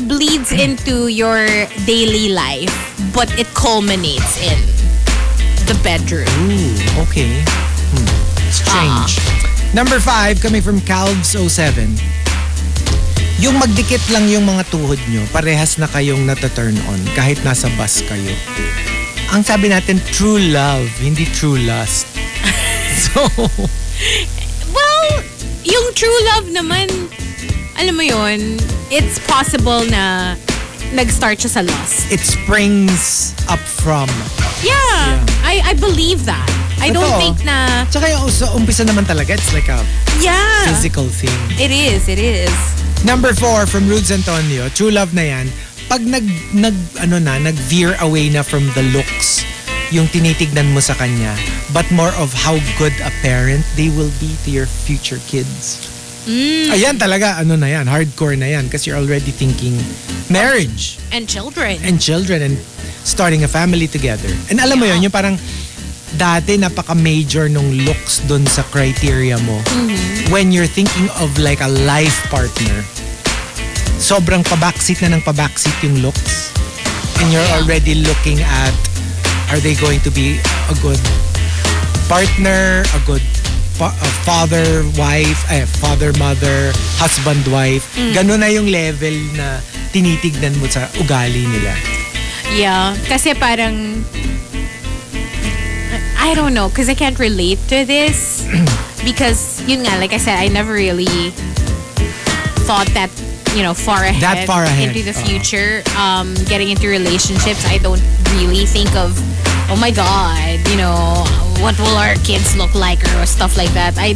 bleeds into your daily life, but it culminates in the bedroom. Ooh, okay. Hmm. Strange. Number five, coming from Calves07. Yung magdikit lang yung mga tuhod nyo, parehas na kayong nata-turn on kahit nasa bus kayo. Ang sabi natin, true love, hindi true lust. so, Well, yung true love naman, alam mo yun, it's possible na nag-start siya sa lust. it springs up from. Yeah, I I believe that. I don't Totoo. think na, Tsaka yung sa umpisa naman talaga, it's like a yeah, physical thing. it is, it is. Number four from Rudes Antonio, true love na yan. Pag nag, nag, ano na, nag-veer away na from the looks, yung tinitignan mo sa kanya, but more of how good a parent they will be to your future kids. Ayan talaga, ano na yan, hardcore na yan kasi you're already thinking marriage And children. and children and starting a family together. And alam mo yun, yung parang dati napaka-major nung looks dun sa criteria mo. When you're thinking of like a life partner, sobrang pabackseat na ng pabackseat yung looks. And you're already looking at, are they going to be a good partner, a good fa- a father, wife, eh, father, mother, husband, wife. Ganun na yung level na tinitignan mo sa ugali nila. Yeah. Kasi parang, I don't know, because I can't relate to this. because, yun nga, like I said, I never really thought that, you know, far ahead. That far ahead. Into the Oo. future. Um, getting into relationships, I don't really think of, oh my God, you know, what will our kids look like or stuff like that. I,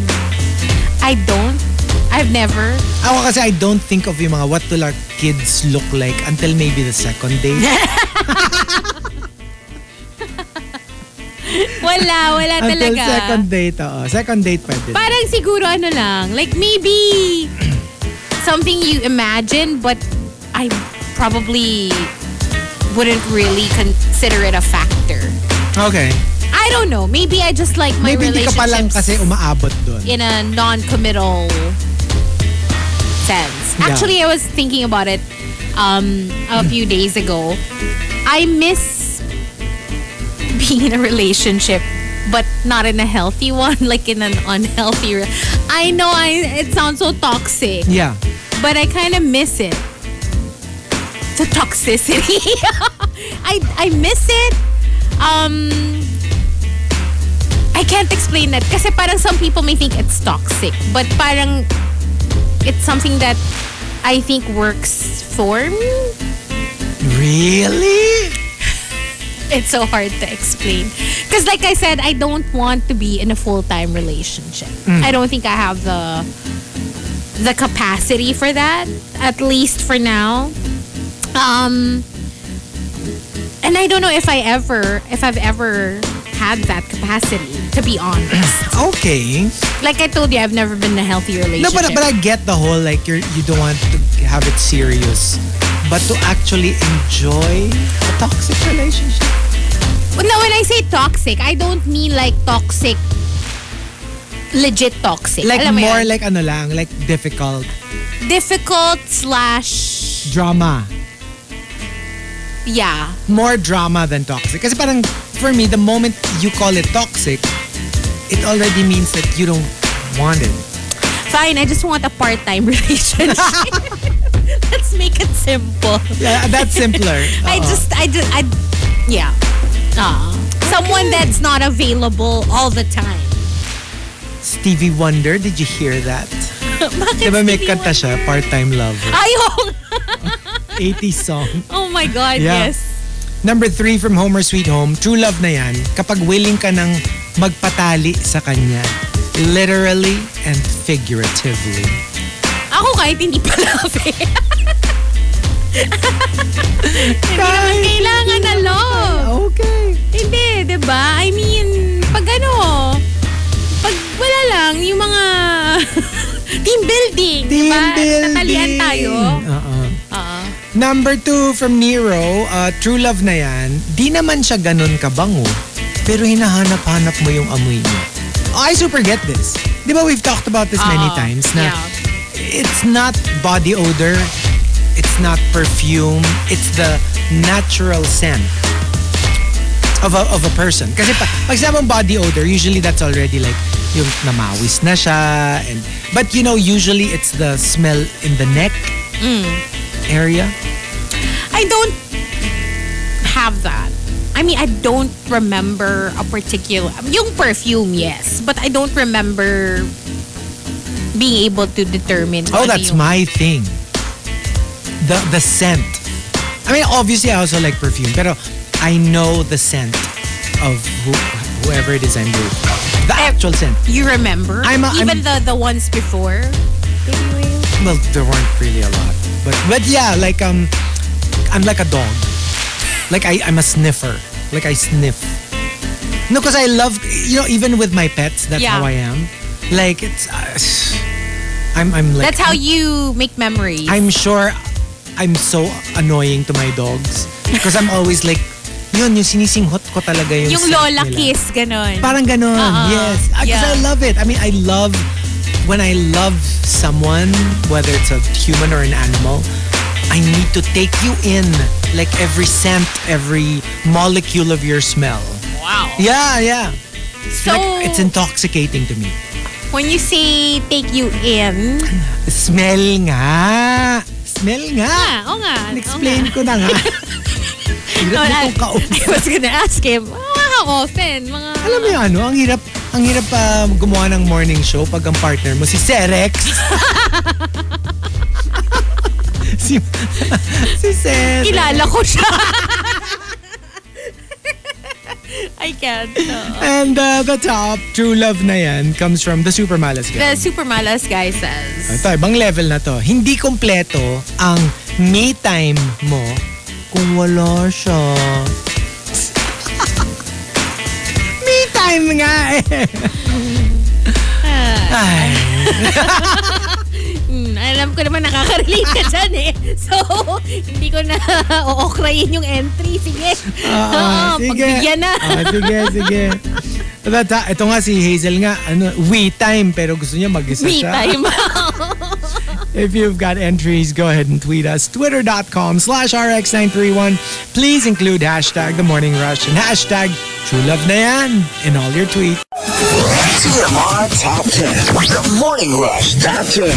I don't. I've never. Ako kasi I don't think of yung mga what will our kids look like until maybe the second date. Wala, wala until talaga. second date, oo. Second date pwede. Parang siguro ano lang, like maybe something you imagine but I probably wouldn't really consider it a factor. Okay. I don't know. Maybe I just like my Maybe hindi ka pa lang kasi umaabot doon. in a non-committal sense. Yeah. Actually, I was thinking about it um, a few days ago. I miss being in a relationship, but not in a healthy one, like in an unhealthy. I know I it sounds so toxic, Yeah. but I kind of miss it. The toxicity. I I miss it. Um I can't explain that kasi parang some people may think it's toxic, but parang it's something that I think works for me. Really? It's so hard to explain. Because like I said, I don't want to be in a full-time relationship. I don't think I have the the capacity for that, at least for now. Um and I don't know if I ever if I've ever had that capacity, to be honest. Okay. like I told you, I've never been in a healthy relationship. No, but, but I get the whole like you're you don't want to have it serious. But to actually enjoy a toxic relationship. Well, no, when I say toxic, I don't mean like toxic, legit toxic. Like Alam more like ano lang, like difficult difficult slash drama. Yeah. More drama than toxic. Kasi parang for me, the moment you call it toxic, it already means that you don't want it. Fine, I just want a part-time relationship. Let's make it simple. Yeah, that's simpler. I just, I just, I, yeah. Ah. Someone that's not available all the time. Stevie Wonder, did you hear that? Bakit Diba may Stevie kanta siya, part-time lover. Ayong! 80s song. Oh my God, Yeah. yes. Number three from Homer Sweet Home, true love na yan kapag willing ka ng magpatali sa kanya. Literally and figuratively. Ako kahit hindi pa love eh. hindi naman kailangan na love. Okay. Hindi, 'di ba? I mean, pag ano, pag wala lang yung mga team building, 'di Team ba? building. Tatalian tayo. Oo. Number two from Nero, uh, true love na yan, di naman siya ganun kabango, pero hinahanap-hanap mo yung amoy niya. Oh, I super get this. Di ba we've talked about this many times na yeah. it's not body odor, it's not perfume, it's the natural scent of a, of a person. Kasi pa, pag sinabang body odor, usually that's already like yung namawis na siya. And, but you know, usually it's the smell in the neck Mm. area. I don't have that. I mean, I don't remember a particular yung perfume, yes, but I don't remember being able to determine. Oh, that's yung- my thing. The the scent. I mean, obviously, I also like perfume, pero I know the scent of who, whoever it is I'm with. The eh, actual scent. You remember? I'm a- Even I'm- the the ones before. Well, there weren't really a lot, but but yeah, like um, I'm like a dog. Like I I'm a sniffer. Like I sniff. No, because I love you know even with my pets, that's Yeah. how I am. Like it's. Uh, I'm I'm like That's how you make memories. I'm sure I'm so annoying to my dogs because I'm always like, yun, yung sinisinghot ko talaga yung Yung scent lola nila. kiss, ganon. Parang ganon, Oo. yes. Because Yeah. I love it. I mean, I love, when I love someone, whether it's a human or an animal, I need to take you in. Like every scent, every molecule of your smell. wow. Yeah, yeah. So, like, it's intoxicating to me. when you say take you in, Smell nga. Smell nga. ah, oo nga. Explain ko na nga. No, I. I was gonna ask him, oh, how often? Mga, Alam mo yung ano, ang hirap, ang hirap pa gumawa ng morning show pag ang partner mo si Serex. si, si Serex. kilala ko siya. I can't. no. And uh, the top, true love na yan, comes from the Super Malas guy. The super malas guy says, Ito, ibang level na to. Hindi kompleto ang me time mo kung wala siya. Time nga eh. Ay. Hmm, alam ko naman nakaka-relate ka dyan eh. So, hindi ko na ookrayin yung entry. Sige. Ah, Oo, pagbigyan na. Ah, sige, sige. Ito, ito nga si Hazel nga, ano, we time, pero gusto niya mag-isa siya. time. If you've got entries, go ahead and tweet us. Twitter.com slash RX931. Please include hashtag The Morning Rush and hashtag True Love na yan in all your tweets. TMR Top 10. The Morning Rush Top 10.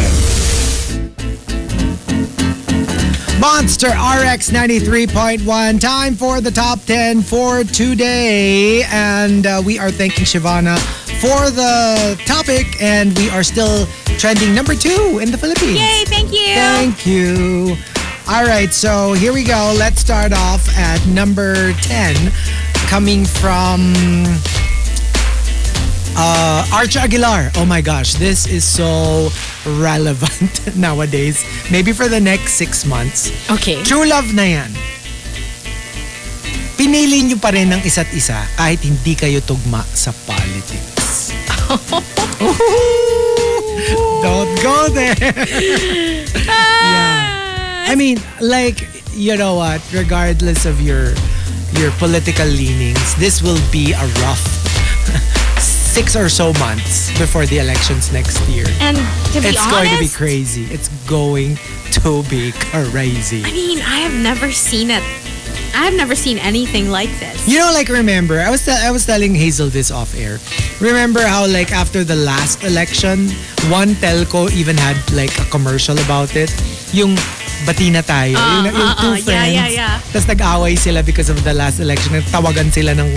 Monster RX 93.1. Time for the top 10 for today. And uh, we are thanking Shivana for the topic. And we are still trending number two in the Philippines. Yay, thank you. Thank you. All right, so here we go. Let's start off at number 10, coming from uh, Arch Aguilar. Oh my gosh, this is so relevant nowadays. Maybe for the next six months. Okay. True love na yan. Pinili nyo pa rin ng isa't isa kahit hindi kayo tugma sa politics. Don't go there. yeah. I mean, like, you know what? Regardless of your your political leanings, this will be a rough six or so months before the elections next year. And to be It's honest, going to be crazy. It's going to be crazy. I mean, I have never seen it. I have never seen anything like this. You know, like remember, I was I was telling Hazel this off air. Remember how like after the last election, one telco even had like a commercial about it. Yung bati na tayo. Ah, yung, yung ah, two yeah, friends. yeah, yeah. Tapos nag-away sila because of the last election. Tawagan sila ng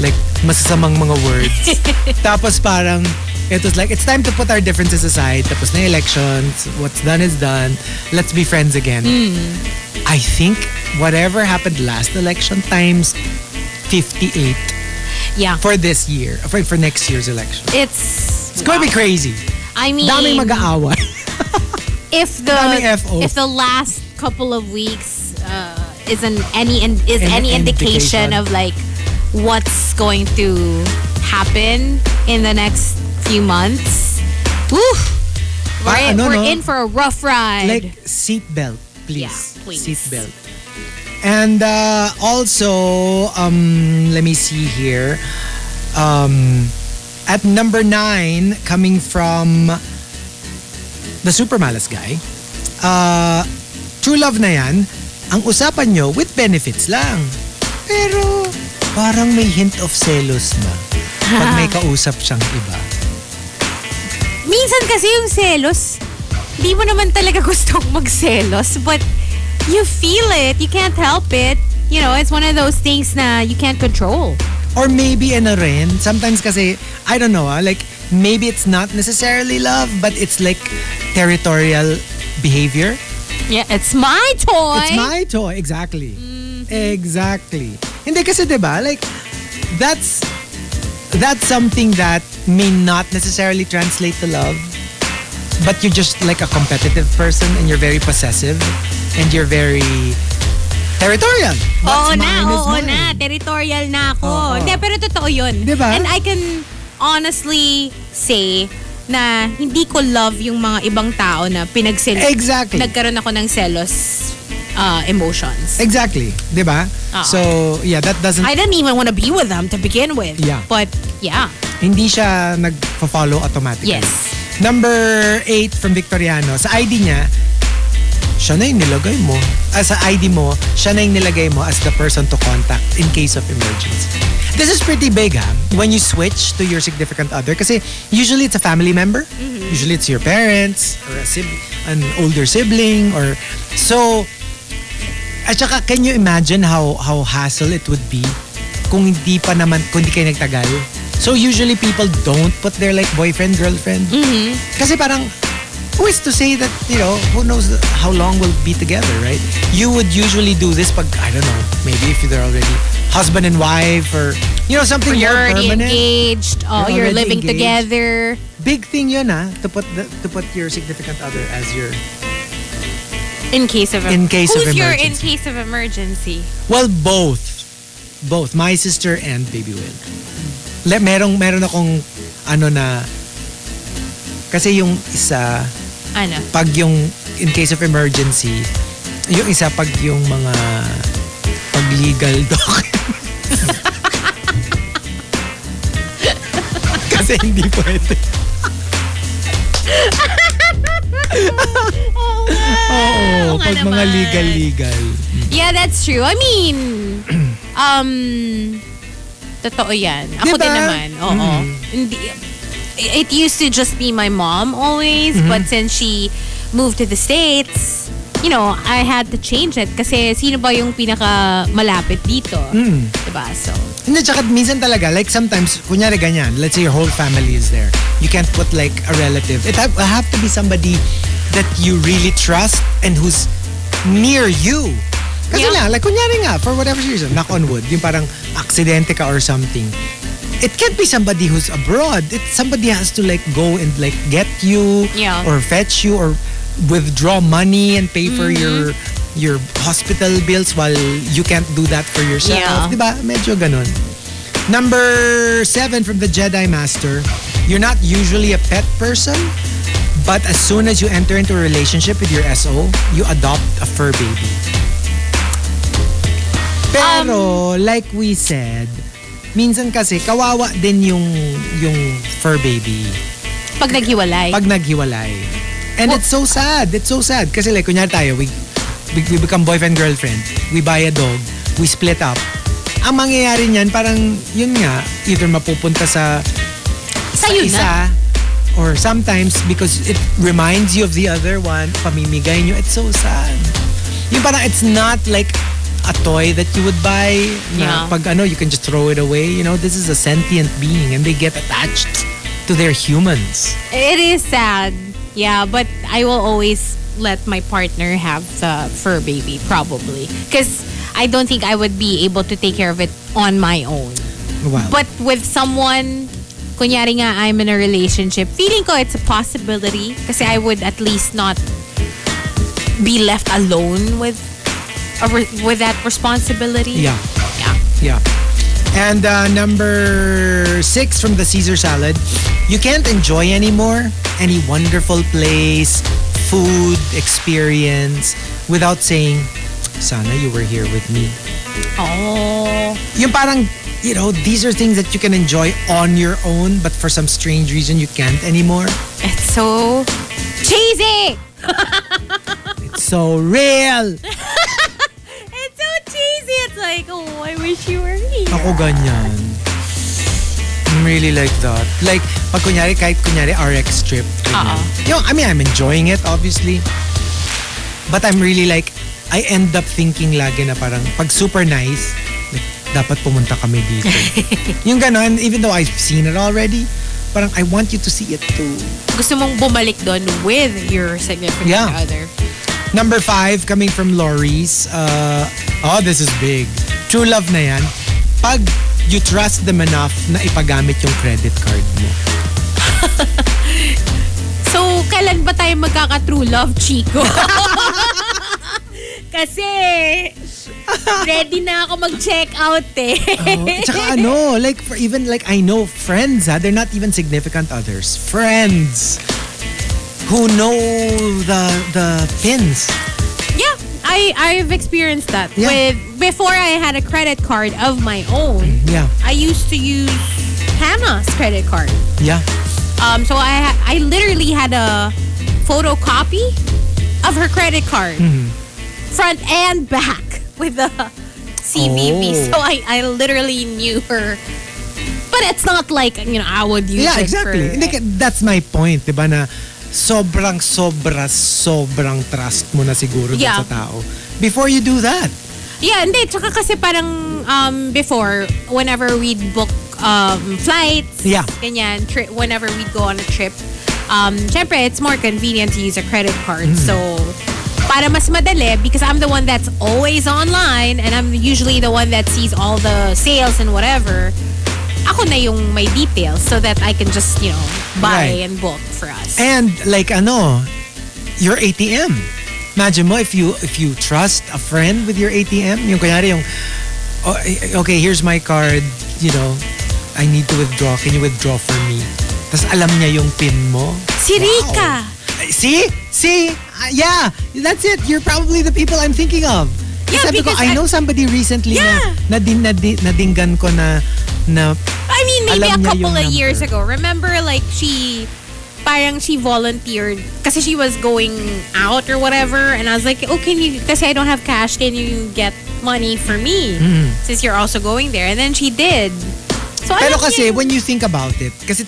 like masasamang mga words. Tapos parang it was like, it's time to put our differences aside. Tapos na elections. What's done is done. Let's be friends again. Hmm. I think whatever happened last election times 58 Yeah. for this year, for, for next year's election. It's It's going to be crazy. I mean, Daming mag-aaway. if the if the last couple of weeks uh, isn't any in, is An any indication, indication. of like what's going to happen in the next few months, woo, we're, Ah, in, ano, we're no? in for a rough ride. like seatbelt, please. Yeah, please. Seatbelt. And uh, also, um, let me see here. Um, at number nine, coming from the Super Malas guy, uh, True Love na yan, ang usapan nyo with benefits lang. Pero parang may hint of selos na pag may kausap siyang iba. Minsan kasi yung selos, di mo naman talaga gustong magselos, but you feel it. You can't help it. You know, it's one of those things na you can't control. Or maybe ano rin, sometimes kasi, I don't know, ah, like, maybe it's not necessarily love, but it's like territorial behavior. Yeah, it's my toy. It's my toy. Exactly. Exactly. Hindi kasi 'di ba? Like that's that's something that may not necessarily translate to love. But you're just like a competitive person and you're very possessive and you're very territorial. Oo What's na, mine is oo na. Territorial na ako. Oo. Hindi, pero totoo yun. Diba? And I can honestly say na hindi ko love yung mga ibang tao na pinagsil Exactly. nagkaroon ako ng selos uh, emotions. Exactly. Di ba? Oo. So, yeah, that doesn't... I didn't even want to be with them to begin with. Yeah. But yeah, hindi siya nag-follow automatically. yes. Number 8 from Victoriano. Sa ID niya, siya na yung nilagay mo. Ah, sa ID mo, siya na yung nilagay mo as the person to contact in case of emergency. This is pretty big ha, when you switch to your significant other. Kasi usually it's a family member. Usually it's your parents or a sib- an older sibling or so at saka, can you imagine how how hassle it would be kung hindi pa naman, kung hindi kayo nagtagal? So usually people don't put their like boyfriend, girlfriend. Kasi parang, who is to say that, you know, who knows how long we'll be together, right? You would usually do this pag, I don't know, maybe if they're already husband and wife or, you know, something You're more already permanent. engaged. Oh, You're you're, living engaged. together. Big thing yun ah, to put, the, to put your significant other as your, In case of In case of Who's your in emergency. case of emergency? Well, both. Both. My sister and Baby Will. Le, merong, meron akong ano na kasi yung isa Ano? pag yung in case of emergency yung isa pag yung mga pag legal documents kasi hindi pwede Oo, nga pag mga naman. legal legal Yeah, that's true. I mean, um, totoo yan. Ako Diba? din naman. Oo. Hindi, it used to just be my mom always, Mm-hmm. but since she moved to the States, you know, I had to change it kasi sino ba yung pinaka malapit dito? Mm. Diba? So, Hindi, tsaka minsan talaga, like sometimes, kunyari ganyan, let's say your whole family is there. You can't put like a relative. It have, have to be somebody that you really trust and who's near you. Kasi Yeah. lang, like kunyari nga, for whatever reason, knock on wood, yung parang aksidente ka or something. It can't be somebody who's abroad. It somebody has to like go and like get you Yeah. or fetch you or withdraw money and pay for Mm-hmm. your your hospital bills while you can't do that for yourself. Yeah. Di ba? Medyo ganun. Number seven from the Jedi Master. You're not usually a pet person, but as soon as you enter into a relationship with your SO, you adopt a fur baby. Pero, like we said, minsan kasi kawawa din yung yung fur baby pag naghiwalay. pag naghiwalay. And it's so sad. It's so sad. Kasi like, kunyari tayo, we, we, we become boyfriend, girlfriend. We buy a dog. We split up. Ang mangyayari niyan, parang, yun nga, either mapupunta sa, sa Sa'yo isa, or sometimes, because it reminds you of the other one, pamimigay nyo, it's so sad. Yung parang, it's not like a toy that you would buy na Yeah. pag ano, you can just throw it away. You know, this is a sentient being and they get attached to their humans. It is sad. Yeah, but I will always let my partner have the fur baby, probably. Because I don't think I would be able to take care of it on my own. Wow. But with someone, kunyari nga I'm in a relationship, feeling ko it's a possibility kasi I would at least not be left alone with re- with that responsibility. Yeah. Yeah. Yeah. And uh, number six from the Caesar salad, you can't enjoy anymore any wonderful place, food, experience without saying, sana you were here with me. Oh. Yung parang, you know, these are things that you can enjoy on your own, but for some strange reason you can't anymore. It's so cheesy. It's so real. Cheesy. It's like, oh, I wish you were here. Ako ganyan. I'm really like that. Like, pag kunyari, kahit kunyari RX trip. ganyan. Oo. Yung, I mean, I'm enjoying it, obviously. But I'm really like, I end up thinking lagi na parang, pag super nice, like, dapat pumunta kami dito. yung ganon, even though I've seen it already, parang I want you to see it too. Gusto mong bumalik doon with your significant Yeah. other. Number five, coming from Lori's. Uh, oh, this is big. True love na yan. Pag you trust them enough na ipagamit yung credit card mo. So, kailan ba tayo magkaka-true love, Chico? Kasi, ready na ako mag-check out eh. Oh, tsaka ano, like for even like I know friends ha, they're not even significant others. Friends who know the the pins. yeah, I I've experienced that Yeah. with before I had a credit card of my own. Yeah. I used to use Hannah's credit card. Yeah. Um, so I I literally had a photocopy of her credit card, Mm-hmm. front and back with the CVV. Oh. So I I literally knew her. But it's not like you know I would use Yeah, it exactly. for- ka- that's my point, di ba na sobrang, sobra, sobrang trust mo na siguro Yeah. sa tao. Before you do that. Yeah, hindi. Tsaka kasi parang um, before, whenever we'd book um, flights, Yeah. ganyan, tri- whenever we'd go on a trip, um, syempre, it's more convenient to use a credit card. Mm. So, para mas madali, because I'm the one that's always online and I'm usually the one that sees all the sales and whatever, ako na yung may details so that I can just, you know, buy Right. and book for us. And like ano, your ATM. Imagine mo if you if you trust a friend with your ATM, yung kunyari yung oh, eh, okay, here's my card, you know, I need to withdraw. Can you withdraw for me? Tapos alam niya yung pin mo. si Rika! Eh, See? See? Uh, yeah, that's it. You're probably the people I'm thinking of. Yeah, Sabi ko, because I I- know somebody recently Yeah. na nadin, nadin, nadinggan ko na na I mean, maybe a couple of years ago. Remember, like, she, parang she volunteered kasi she was going out or whatever. And I was like, oh, can you, kasi I don't have cash, can you get money for me? Mm-hmm. Since you're also going there. And then she did. So, Pero kasi niya- when you think about it, kasi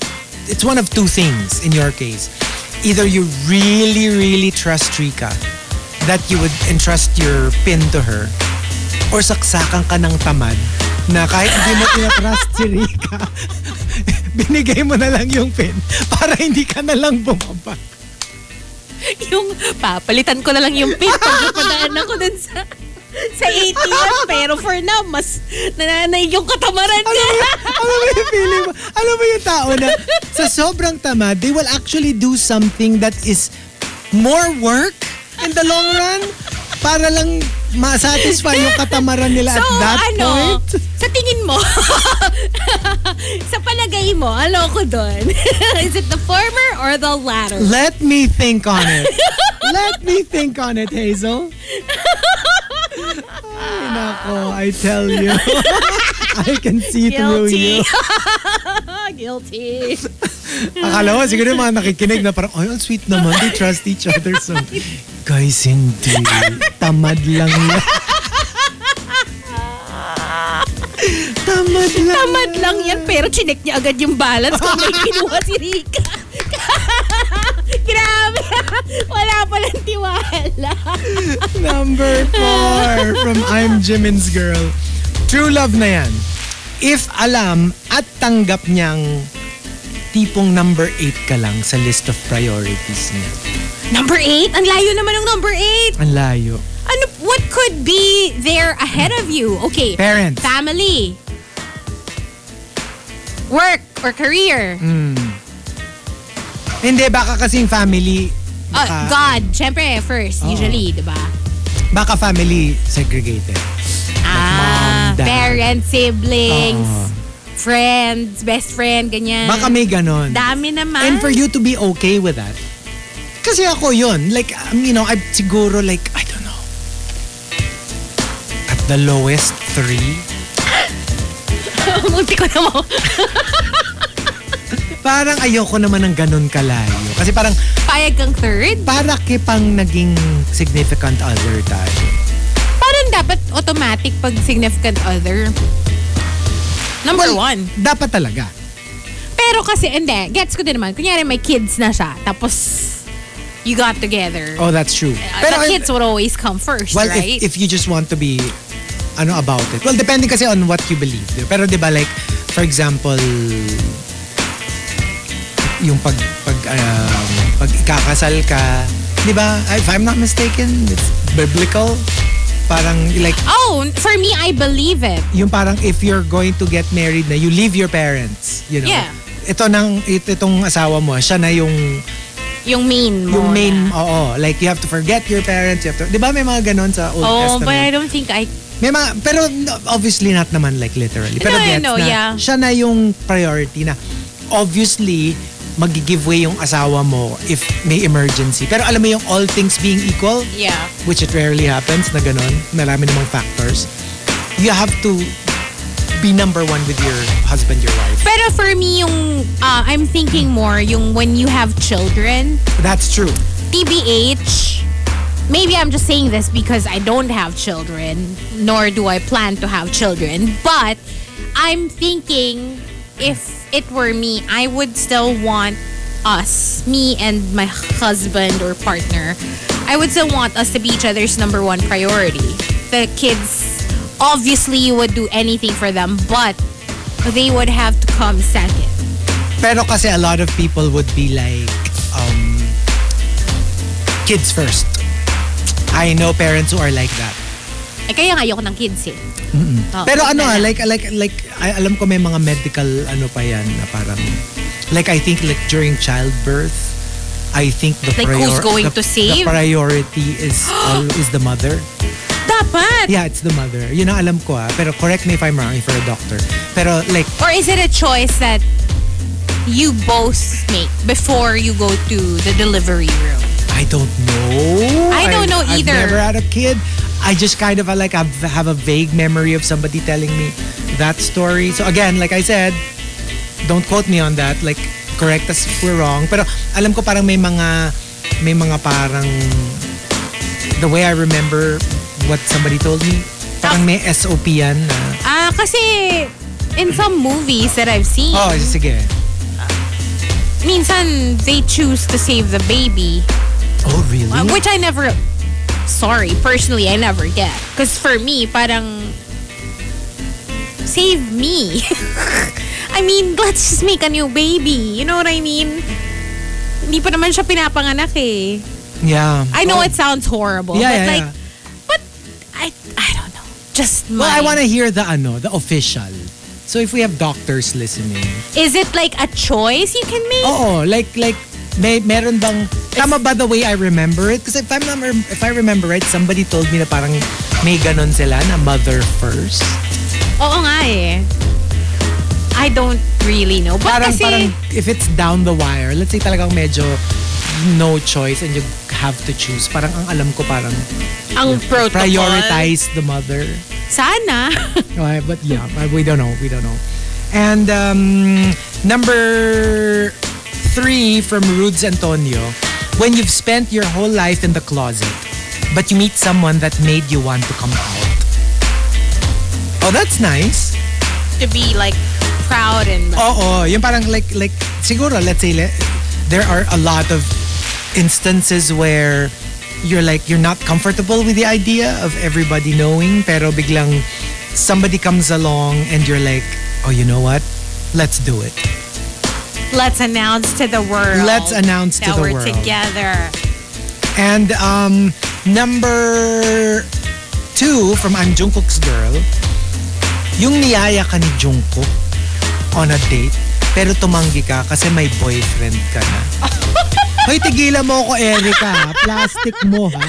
it's one of two things in your case. Either you really, really trust Rika that you would entrust your pin to her or saksakan ka ng tamad na kahit hindi mo tinatrust si Rika, binigay mo na lang yung pin para hindi ka na lang bumaba. yung papalitan ko na lang yung pin pag napadaan ako dun sa sa ATM. Pero for now, mas nananaig yung katamaran Alam mo, alam mo yung feeling mo? Alam mo yung tao na sa sobrang tamad, they will actually do something that is more work in the long run para lang ma-satisfy yung katamaran nila So, at that ano, point. sa tingin mo, sa palagay mo, ano ko doon? Is it the former or the latter? Let me think on it. Let me think on it, Hazel. Ay, nako, I tell you. I can see through you. Guilty. Akala mo, siguro yung mga nakikinig na parang, ang sweet naman. They trust each other so. Guys, hindi. Tamad lang yan. Tamad lang. Tamad lang yan, pero chinek niya agad yung balance kung may kinuha si Rika. Grabe. Wala palang tiwala. Number four from I'm Jimin's Girl. True love na yan. If alam at tanggap niyang tipong number 8 ka lang sa list of priorities niya. Number eight? Ang layo naman ng number eight. Ang layo. Ano, what could be there ahead of you? Okay. Parents. Family. Work or career. Hindi, baka kasing family, Uh, baka, God, syempre, first, usually, di ba? baka family segregated. Ah, mom, dad. parents, siblings, Oo. friends, best friend, ganyan. Baka may ganon. Dami naman. And for you to be okay with that. Kasi ako yun. Like, um, you know, I siguro like, I don't know. At the lowest three. Munti ko na mo. Parang ayoko naman ng ganun kalayo. Kasi parang Payag kang third? para kipang naging significant other tayo. Parang dapat automatic pag significant other. Number Well, one. Dapat talaga. Pero kasi, hindi. Gets ko din naman. Kunyari, may kids na siya. Tapos, you got together. Oh, that's true. Uh, the kids would always come first, well, right? if, if you just want to be ano about it. Well, depending kasi on what you believe. Pero 'di ba like for example yung pag pag um, pag ikakasal ka, 'di ba? If I'm not mistaken, it's biblical. Parang like oh, for me, I believe it. yung parang if you're going to get married na you leave your parents, you know. Yeah. Ito nang it, itong asawa mo, siya na yung Yung main mo yung main, na. oo, like you have to forget your parents, you have to, 'di ba may mga ganon sa Old Oh, Testament? but I don't think I... May mga, pero no, obviously not naman like literally. Pero No, gets no, na yeah. siya na yung priority na obviously mag-give way yung asawa mo if may emergency. Pero alam mo yung all things being equal, Yeah. which it rarely happens na ganun, marami namang factors, you have to be number one with your husband, your wife. Pero for me, yung, uh, I'm thinking more yung when you have children, That's true. TBH, maybe I'm just saying this because I don't have children, nor do I plan to have children, but I'm thinking if it were me, I would still want us, me and my husband or partner, I would still want us to be each other's number one priority. The kids, obviously, you would do anything for them, but they would have to come second. Pero kasi a lot of people would be like, um, kids first. I know parents who are like that. Eh, kaya nga ayoko ng kids eh. Oo, Pero ano ah, like, like, like, I, alam ko may mga medical ano pa yan na parang, like I think like during childbirth, I think the, Like, who's going the, to save? the priority is al- is the mother. Dapat! Yeah, it's the mother. You know, alam ko ah. Pero correct me if I'm wrong, if you're a doctor. Pero like, Or is it a choice that you both make before you go to the delivery room? I don't know. I don't know either. I've never had a kid. I just kind of like have, have a vague memory of somebody telling me that story. So again, like I said, don't quote me on that. Like correct us if we're wrong. Pero alam ko parang may mga may mga parang the way I remember what somebody told me. Parang may SOP yan na. Ah, kasi in some movies that I've seen, Oh, sige. minsan they choose to save the baby, Oh, really? uh, which I never, sorry, personally, I never get. Because for me, parang, save me. I mean, let's just make a new baby. You know what I mean? Hindi pa naman siya pinapanganak eh. yeah. I know Oh. it sounds horrible, Yeah, but yeah, like, yeah. Just my. Well, I want to hear the ano, the official. So if we have doctors listening, Is it like a choice you can make? Oo, like like may meron bang tama ba the way I remember it? Because if I'm not, if I remember right, somebody told me na parang may ganon sila na mother first. Oo nga eh. I don't really know. But Parang kasi, parang if it's down the wire, let's say talagang medyo no choice and you have to choose. Parang ang alam ko parang ang protocol. prioritize the mother. Sana. Okay, but yeah, we don't know. We don't know. And um, number three from Rudes Antonio. When you've spent your whole life in the closet, but you meet someone that made you want to come out. Oh, that's nice. to be like proud and Oo, oh, oh, yung parang like, like, siguro, let's say, there are a lot of instances where you're like, you're not comfortable with the idea of everybody knowing, pero biglang somebody comes along and you're like, oh, you know what? Let's do it. let's announce to the world. Let's announce to the we're world. together. And um, number two from I'm Jungkook's Girl, yung niyaya ka ni Jungkook on a date, pero tumanggi ka kasi may boyfriend ka na. Hoy, tigilan mo ako, Erica. Plastic mo, ha?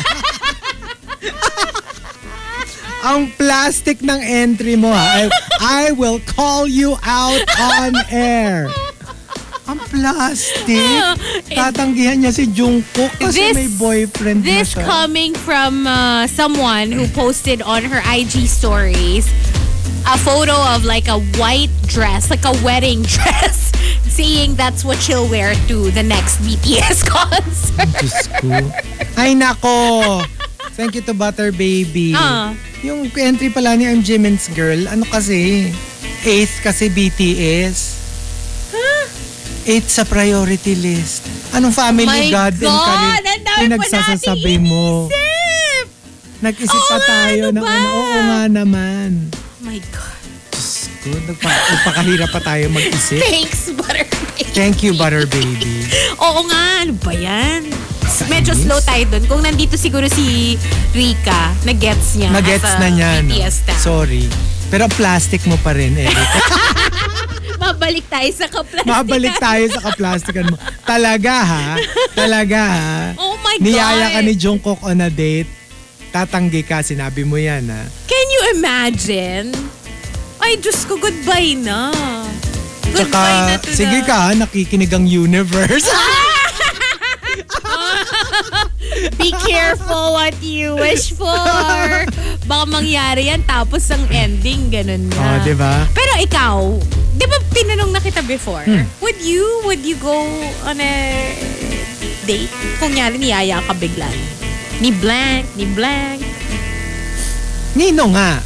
Ang plastic ng entry mo, ha? I, I will call you out on air. Ang plastic. Tatanggihan niya si Jungkook kasi This- may boyfriend na This siya. coming from uh, someone who posted on her IG stories a photo of like a white dress, like a wedding dress, saying that's what she'll wear to the next BTS concert. Diyos ko. Ay nako. Thank you to Butter Baby. Ah. Yung entry pala ni I'm Jimin's Girl, ano kasi? Eighth kasi BTS. Eighth sa priority list. Anong family God, and God! pa pinagsasasabi nating mo? Isip! Nag-isip Oo pa tayo ano ng ano, oo nga naman. My God. Diyos ko, nagpa, nagpakahirap pa tayo mag-isip. Thanks, Butter Baby. Thank you, Butter Baby. Oo nga, ano ba yan? Medyo slow tayo dun. Kung nandito siguro si Rika, na-gets niya. As a na niya, no? BTS stan. Sorry. Pero plastic mo pa rin, Eric. Mabalik tayo sa kaplastic. Mabalik tayo sa kaplastikan mo. Talaga ha? Talaga ha? Oh my God. Niyaya ka ni Jungkook on a date. Tatanggi ka, sinabi mo yan ha? Can you imagine? Ay, Diyos ko, goodbye na. Goodbye na to sige the- ka, nakikinig ang universe. Be careful what you wish for. Baka mangyari yan tapos ang ending, ganun na. oh, di ba? Pero ikaw, di ba tinanong na kita before? Hmm. Would you, would you go on a date? Kung nyari niyaya ka biglan. Ni blank, ni blank. Nino nga.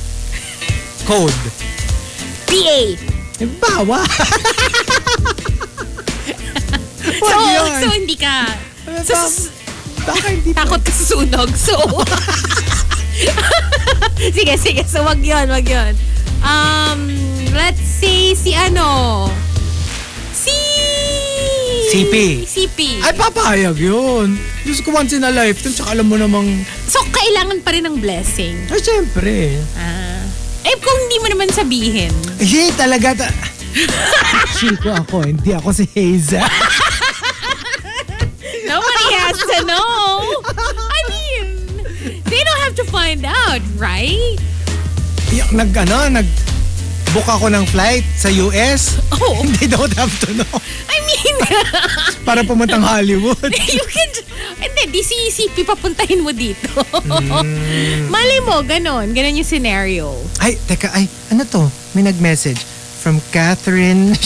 Code. PA. Eh, bawa. So, Wag yun. so hindi ka, so, Bak- Baka hindi pa. takot ka sa sunog. So, sige, sige. So, wag yun, wag yun. Um, let's say si ano, si... CP. CP. Ay, papayag yun. Diyos ko once in a lifetime, tsaka alam mo namang, So, kailangan pa rin ng blessing. ay, syempre. Ah. Eh, kung hindi mo naman sabihin. Hindi talaga. Ta- Chico ako, hindi ako si Hazel. Nobody has to know. I mean, they don't have to find out, right? Yung nag, ano, nag, book ako ng flight sa US. Oh, They don't have to know. I mean, Para pumuntang Hollywood. you can, hindi, di si CP papuntahin mo dito. Malay mo, ganon. Ganon yung scenario. Ay, teka, ay, ano to? May nag-message. From Catherine.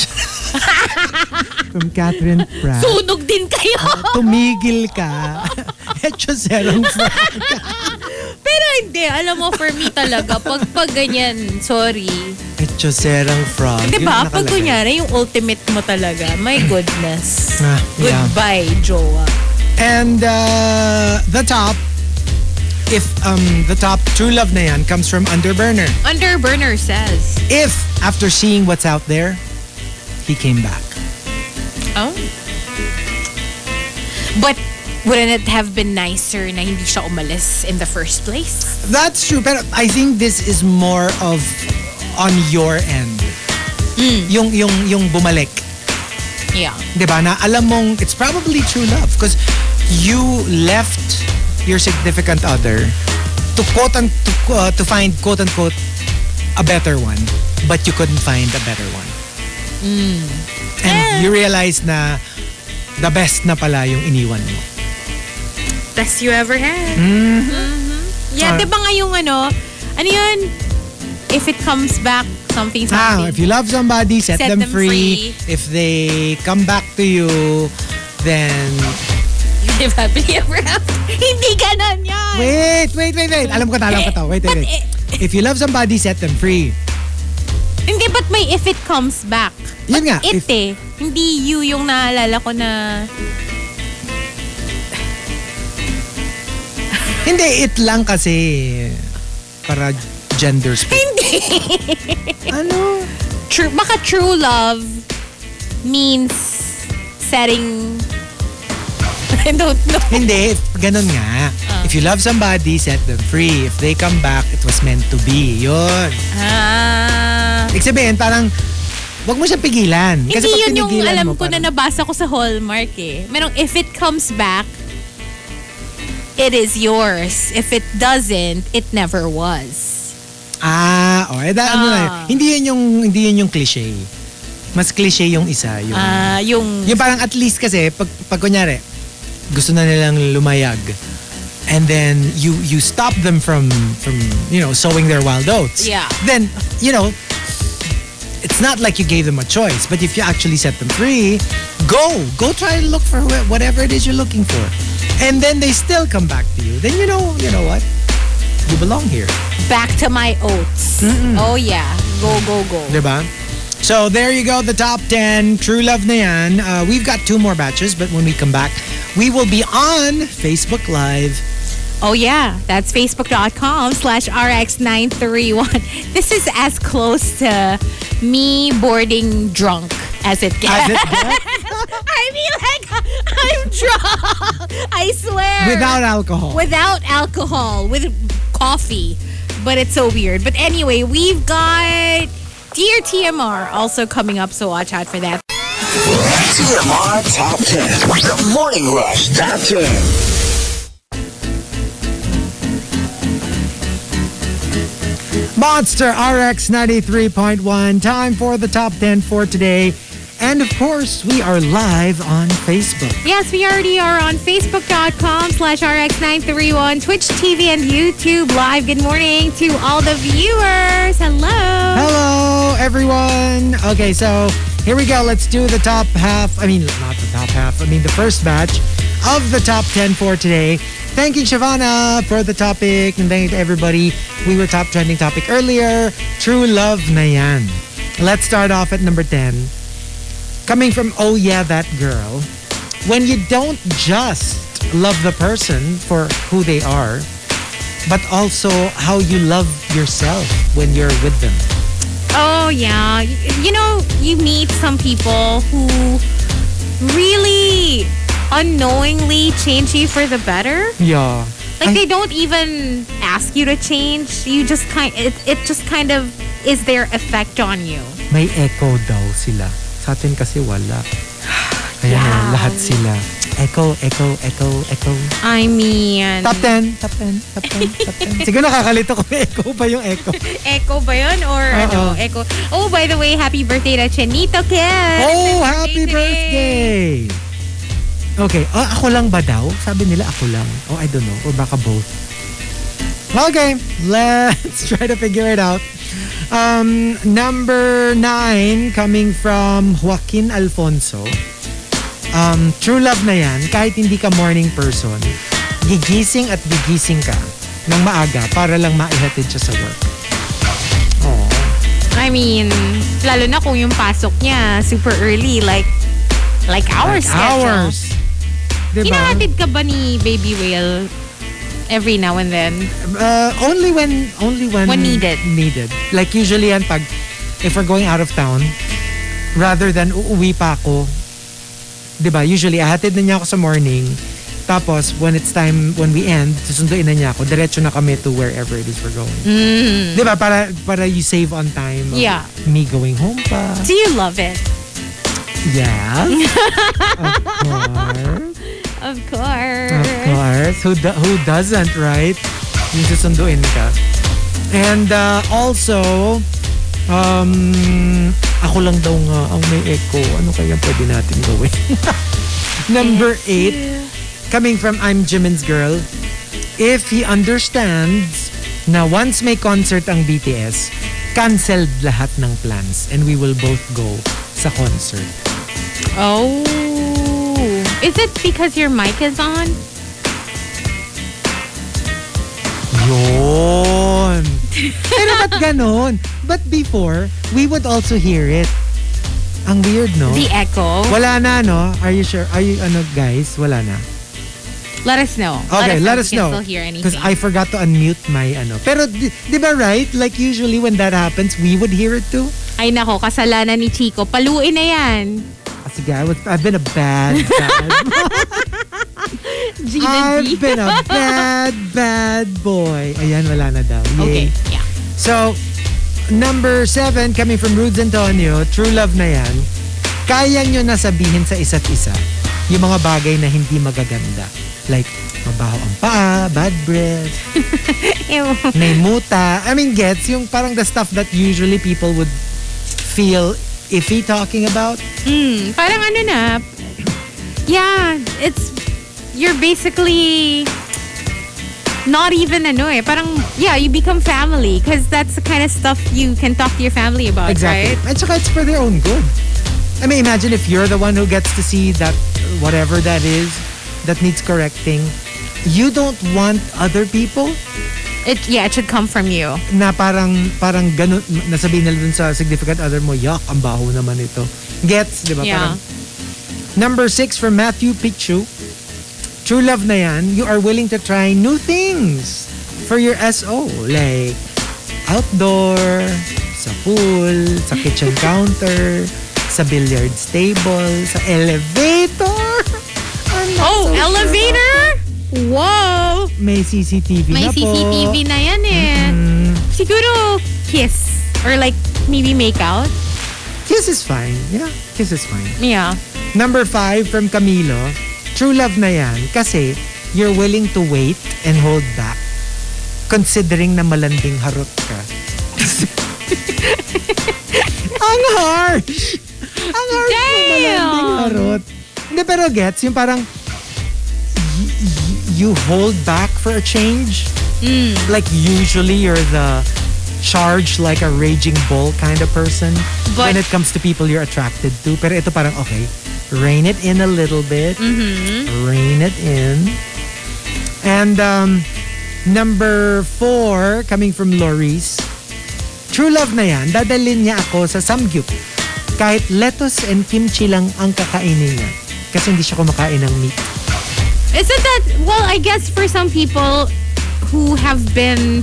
From Catherine Pratt. Sunog din kayo. Tumigil ka. Echo serong. Pero hindi, alam mo, for me talaga, pag, pag ganyan, sorry. Echo serang frog. Di ba? Pag kunyari, yung ultimate mo talaga, my goodness. Ah, yeah. Goodbye, Joa. And uh, the top, if um the top true love na yan comes from Underburner. Underburner says, If after seeing what's out there, he came back. Oh. But wouldn't it have been nicer na hindi siya umalis in the first place? That's true. But I think this is more of on your end. Yung yung yung bumalik. Yeah. 'Di ba? Na alam mong it's probably true love because you left your significant other to quote and to, uh, to find quote unquote a better one, but you couldn't find a better one. And you realize na the best na pala yung iniwan mo. Best you ever had. Mhm. Yeah, Ah. di ba nga yung ano, ano yun? If it comes back, something, Ah, something. if you love somebody, set, Set them, them free. If they come back to you, then Live happily ever after. Hindi ganon yan. wait, wait, wait, wait. Alam ko ta, alam ko to. Wait, wait, But wait. If you love somebody, set them free. Hindi, but may if it comes back. Yun nga. It if- eh. Hindi you yung naalala ko na... Hindi, it lang kasi para gender space. Hindi. Ano? True, baka true love means setting... I don't know. Hindi, ganun nga. If you love somebody, set them free. If they come back, it was meant to be. Yun. Ah. Ibig sabihin, parang, wag mo siya pigilan. Kasi Hindi yun yung alam mo, ko na parang- nabasa ko sa Hallmark eh. Merong if it comes back, it is yours. If it doesn't, it never was. Ah, oh, eh, da, ano na yun. Ah. Hindi yun yung, hindi yun yung cliche. Mas cliche yung isa. Yung, Ah, yung... yung parang at least kasi, pag, pag kunyari, gusto na nilang lumayag. And then you you stop them from from you know sowing their wild oats. Yeah. Then you know it's not like you gave them a choice, but if you actually set them free, go go try and look for whatever it is you're looking for, and then they still come back to you. Then you know you know what you belong here. back to my oats. Oh yeah. Go, go, go. Diba? So there you go, the top 10 True Love na yan. Uh, we've got two more batches, but when we come back, we will be on Facebook Live. Oh yeah, that's facebook.com slash rx931. This is as close to me boarding drunk as it gets. As it gets, I mean like I'm drunk. I swear. without alcohol. Without alcohol, with coffee. But it's so weird. But anyway, we've got Dear TMR also coming up, so watch out for that. TMR Top 10. The Morning Rush Top 10. Monster RX 93.1. Time for the top 10 for today. And of course, we are live on Facebook. Yes, we already are on Facebook.com slash RX931, Twitch TV, and YouTube Live. Good morning to all the viewers. Hello. Hello, everyone. Okay, so here we go. Let's do the top half. I mean, not the top half. I mean, the first batch of the top 10 for today. Thanking Shavana for the topic and thank you to everybody. We were top trending topic earlier. True love na yan. Let's start off at number 10. Coming from Oh Yeah That Girl. When you don't just love the person for who they are, but also how you love yourself when you're with them. Oh, yeah. You know, you meet some people who really unknowingly change you for the better. Yeah. Like Ay- they don't even ask you to change. You just kind it, it just kind of is their effect on you. May echo daw sila. Sa atin kasi wala. Ayan Yeah. o, lahat sila. Echo, echo, echo, echo. I mean, Top 10, top 10, top 10, top 10. Siguro nakakalito kung echo pa yung echo. Echo ba yun? Or ano? Echo. Oh, by the way, happy birthday to Chenito Ken. Oh, happy today. birthday! Okay, ah, ako lang ba daw? Sabi nila ako lang. Oh, I don't know. Or baka both. Okay, let's try to figure it out. Um, number nine, coming from Joaquin Alfonso. Um, true love na yan, kahit hindi ka morning person, gigising at gigising ka ng maaga para lang maihatid siya sa work. Oh. I mean, lalo na kung yung pasok niya super early, like like our Like schedule. hours. Diba? Hinahatid ka ba ni Baby Whale every now and then? Uh, only when only when When needed. Needed. Like usually yan pag if we're going out of town rather than uuwi pa ako. 'Di ba? Usually ahatid na niya ako sa morning. Tapos when it's time when we end, susunduin na niya ako. Diretso na kami to wherever it is we're going. 'Di ba? Para para you save on time. Mm. Yeah. Me going home pa. Do you love it? Yes. of course. Of course. Of course. Who, do- who doesn't, right? Yung susunduin ka. And uh, also, um, ako lang daw nga ang may echo. Ano kaya pwede natin gawin? Number eight, coming from I'm Jimin's Girl. If he understands na once may concert ang BTS, canceled lahat ng plans and we will both go sa concert. Oh. Is it because your mic is on? Yun. Pero ba't ganon? But before, we would also hear it. Ang weird, no? The echo. Wala na, no? Are you sure? Are you, ano, guys? Wala na. Let us know. Okay, let us know. can still hear Because. I forgot to unmute my, ano. Pero, di, di ba right? Like, usually when that happens, we would hear it too. Ay nako, kasalanan ni Chico. Paluin na yan. Sige, I was, I've been a bad, bad G. I've been a bad, bad boy. Ayan, wala na daw. Yay. Okay, yeah. So, number seven, coming from Rudes Antonio, True Love na yan, kaya nyo na sabihin sa isa't isa yung mga bagay na hindi magaganda. Like, mabaho ang paa, bad breath, may muta. I mean, gets yung parang the stuff that usually people would feel iffy talking about. Mm, parang ano na, yeah, it's, you're basically not even ano eh. Parang, yeah, you become family because that's the kind of stuff you can talk to your family about, Exactly. right? And saka it's for their own good. I mean, imagine if you're the one who gets to see that whatever that is that needs correcting, you don't want other people It, yeah, it should come from you. na parang parang ganun nasabihin nila dun sa significant other mo, yuck, ang baho naman ito. Gets, di ba? Yeah. Parang, number six from Matthew Pichu. True love na yan, you are willing to try new things for your SO. Like, outdoor, sa pool, sa kitchen counter, sa billiards table, sa elevator. Oh, so sure. Whoa! May CCTV May na po. CCTV na yan eh. Mm, Siguro, kiss. Or like, maybe make out. kiss is fine. Yeah, kiss is fine. Yeah. Number five from Camilo, true love na yan kasi you're willing to wait and hold back considering na malanding harot ka. Ang harsh! Ang harsh Damn! malanding harot. Hindi, pero gets, yung parang you hold back for a change. Mm. Like usually you're the charge like a raging bull kind of person But- when it comes to people you're attracted to. Pero ito parang, okay, rein it in a little bit. Mm-hmm. Rein it in. And um, number four, coming from Loris, True love na yan, dadalhin niya ako sa samgyup. Kahit lettuce and kimchi lang ang kakainin niya. Kasi hindi siya kumakain ng meat. Isn't that, well, I guess for some people who have been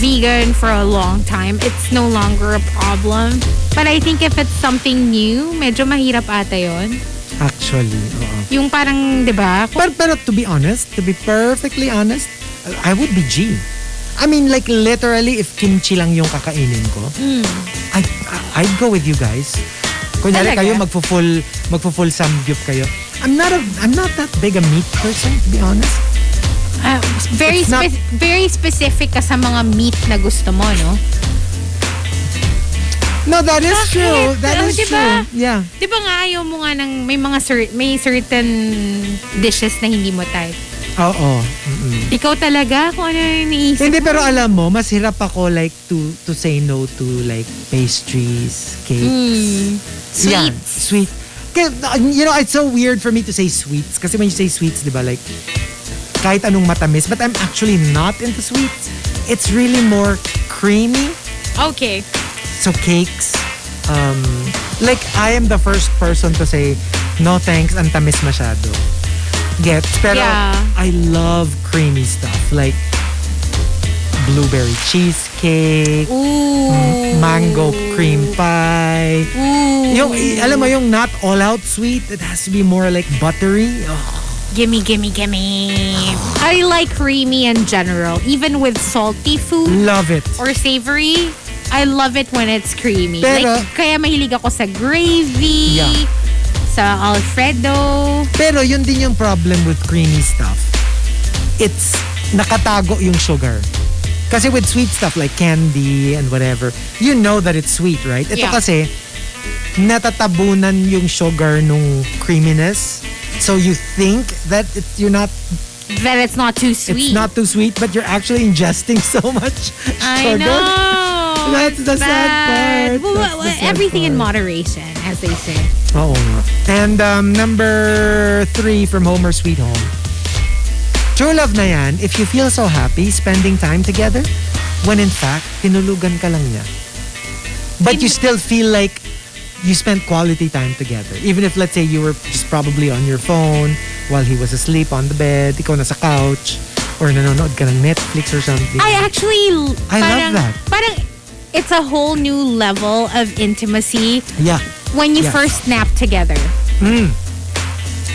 vegan for a long time, it's no longer a problem. But I think if it's something new, medyo mahirap ata yon. Actually, oo. Yung parang, di ba? Pero, pero to be honest, to be perfectly honest, I would be G. I mean, like literally, if kimchi lang yung kakainin ko, I, I'd go with you guys. Kunyari Talaga? kayo, magfo-full, magfo-full samgyup kayo. I'm not a, I'm not that big a meat person, to be honest. Ah, very, It's not- spe- very specific ka sa mga meat na gusto mo, no? No, that is Bakit? true. That Oh, is diba? true. Yeah. Di ba nga ayaw mo nga ng may mga cer- may certain dishes na hindi mo type? Oo. Mm-mm. Ikaw talaga kung ano yung iniisip Hindi, mo. pero alam mo, mas hirap ako like to to say no to like pastries, cakes. Mm. Yeah, Sweets. sweet. You know, it's so weird for me to say sweets. Kasi when you say sweets, di ba, like, kahit anong matamis. But I'm actually not into sweets. It's really more creamy. Okay. So cakes, um, like, I am the first person to say, no thanks, ang tamis masyado. Gets? Pero, Yeah. I love creamy stuff. Like, blueberry cheesecake, Ooh. mango cream pie. Ooh. Yung, alam mo yung not all out sweet, it has to be more like buttery. Oh, Gimme, gimme, gimme. I like creamy in general. Even with salty food love it. or savory, I love it when it's creamy. Pero- like, kaya mahilig ako sa gravy, Yeah. sa Alfredo. Pero yun din yung problem with creamy stuff. It's nakatago yung sugar. Kasi with sweet stuff like candy and whatever, you know that it's sweet, right? Ito Yeah. kasi, natatabunan yung sugar nung creaminess. So you think that it, you're not, That it's not too sweet. it's not too sweet, but you're actually ingesting so much I know. That's the sad part. Well, the well, sad everything in moderation, as they say. Oh. And um, number three from Homer Sweet Home. True love na yan, if you feel so happy spending time together, when in fact, tinulugan ka lang niya. But you still feel like you spent quality time together. Even if, let's say, you were just probably on your phone while he was asleep on the bed, ikaw nasa couch, or nanonood ka ng Netflix or something. I actually I love that. Parang it's a whole new level of intimacy yeah. when you Yes. first nap together. Mm.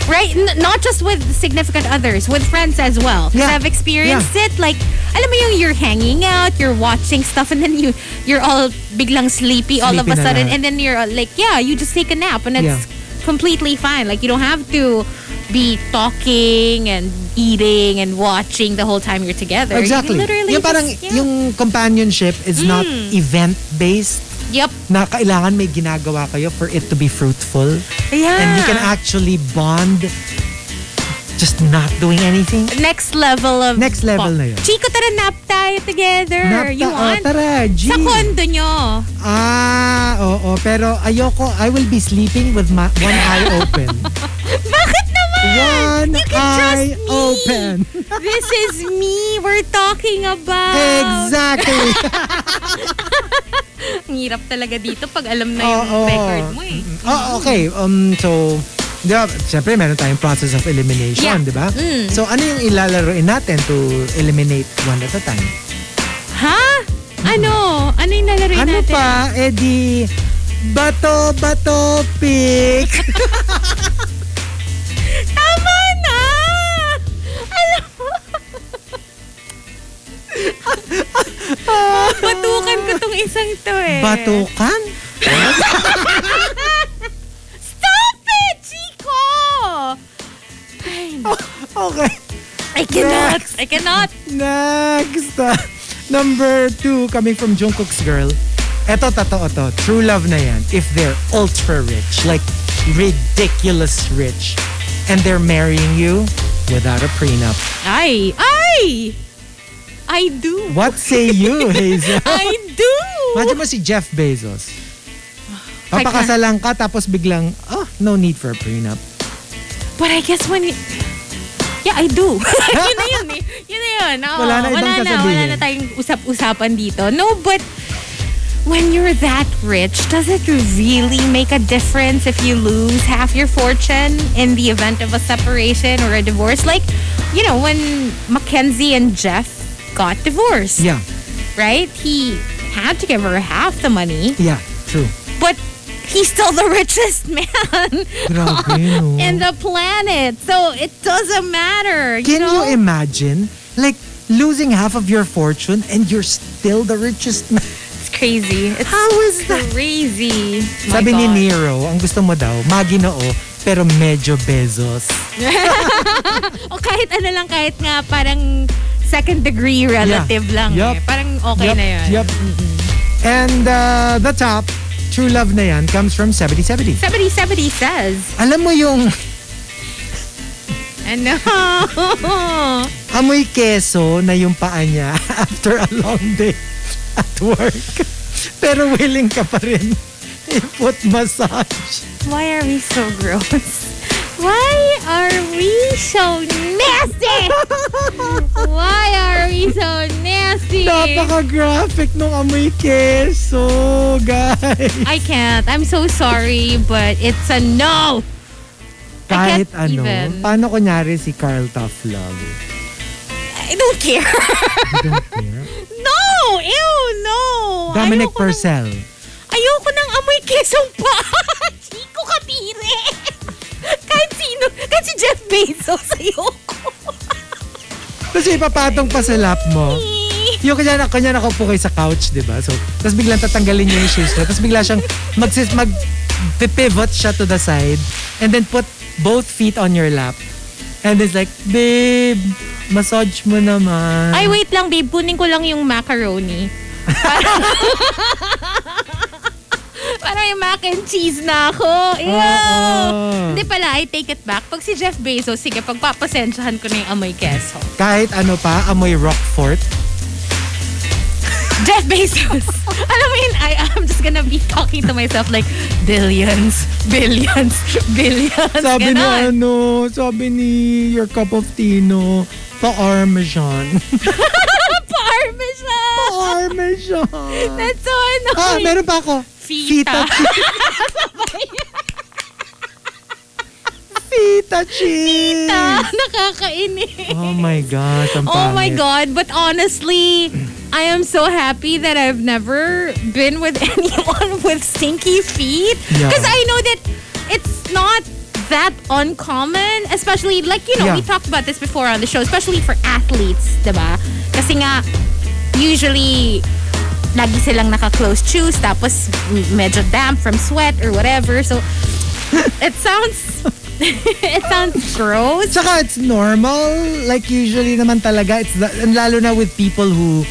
Right? N- not just with significant others, with friends as well. 'Cause Yeah. I've experienced it. Like, alam mo yung you're hanging out, you're watching stuff, and then you you're all biglang sleepy, all of a Sleepy sudden, and then you're uh, like, yeah, you just take a nap, and it's Yeah. completely fine. Like, you don't have to be talking and eating and watching the whole time you're together. You Exactly. literally yung parang, just, yeah. yung companionship is not event-based. Yep. na kailangan may ginagawa kayo for it to be fruitful. Yeah. And you can actually bond just not doing anything. Next level of... Next level na yun. Chico, tara nap tayo together. Nap you ta- oh, want? tara, G. Sa kondo nyo. Ah, oo. Pero ayoko, I will be sleeping with my, one eye open. Bakit naman? One you can eye trust me. open. This is me we're talking about. exactly. Ang hirap talaga dito pag alam na yung Oo. record mo eh. Oh, okay. Um, so, di ba, syempre meron tayong process of elimination, Yeah. di ba? Mm. So, ano yung ilalaroin natin to eliminate one at a time? Ha? Ano? Ano yung lalaroin Ano natin? pa? Eh di, bato, bato, pick. Tama Batukan ko tong isang to eh. Batukan? Stop it, Chico! Ay, Okay. I cannot. I cannot. Next. Number two, coming from Jungkook's girl. Eto, totoo to. True love na yan. If they're ultra rich, like ridiculous rich, and they're marrying you without a prenup. Ay, ay! I do. What say you, Hazel? I do. Imagine mo si Jeff Bezos. Papakasalan ka tapos biglang, oh, no need for a prenup. But I guess when Yeah, I do. yun na yun eh. Yun na yun. Oo, Wala na ibang wala na, wala na tayong usap-usapan dito. No, but when you're that rich, does it really make a difference if you lose half your fortune in the event of a separation or a divorce? Like, you know, when Mackenzie and Jeff got divorced, Yeah, right? He had to give her half the money, yeah, true. but he's still the richest man in the planet. So it doesn't matter. You Can know? you imagine? Like, losing half of your fortune and you're still the richest man. it's crazy. It's How is that? crazy. My Sabi ni Nero, ang gusto mo daw, maginoo, oh, pero medyo bezos. O kahit ano lang, kahit nga parang second degree relative Yeah. lang Yup. eh. Parang okay Yup, na yun. Yup. And uh, the top, true love na yan, comes from 7070. 70-70 says, Alam mo yung ano? amoy keso na yung paa niya after a long day at work. Pero willing ka pa rin i-foot massage. Why are we so gross? Why are we so nasty? Why are we so nasty? Napaka-graphic nung amoy keso, guys. I can't. I'm so sorry, but it's a no. I Kahit can't ano, even. paano kunyari si Carl Tough Love? I don't care. You don't care? no! Ew, no! Dominic Ayoko ng- Purcell. Ayoko nang amoy kesong pa. Chico Katire. kahit sino. Kahit si Jeff Bezos, ayoko. Tapos ipapatong pa sa lap mo. Yung kanya, kanya nakaupo kayo sa couch, di ba? So, tapos biglang tatanggalin niya yung shoes niya. Tapos bigla siyang magsis, mag pivot siya to the side and then put both feet on your lap. And it's like, babe, massage mo naman. Ay, wait lang, babe. Kunin ko lang yung macaroni. Parang yung mac and cheese na ako. Ew! Oo. Hindi pala, I take it back. Pag si Jeff Bezos, sige, pagpapasensyahan ko na yung amoy keso. Kahit ano pa, amoy Rockfort. Jeff Bezos. Alam mo yun, I, I'm just gonna be talking to myself like, billions, billions, billions. Sabi ni ganon. ano, sabi ni your cup of tino, pa-armesan. Parmesan! Parmesan. That's so Ah, annoying. meron pa ako. Fita. Fita cheese. Ah, nakakainis. Oh my God, ang Oh my. God. But honestly, I am so happy that I've never been with anyone with stinky feet. Yeah. Because I know that it's not that uncommon, especially like, you know, Yeah. we talked about this before on the show, especially for athletes, diba? Kasi nga, usually, lagi silang naka-closed shoes, tapos medyo damp from sweat or whatever. So, it sounds, it sounds gross. Tsaka it's normal. Like usually naman talaga, it's the, and lalo na with people who,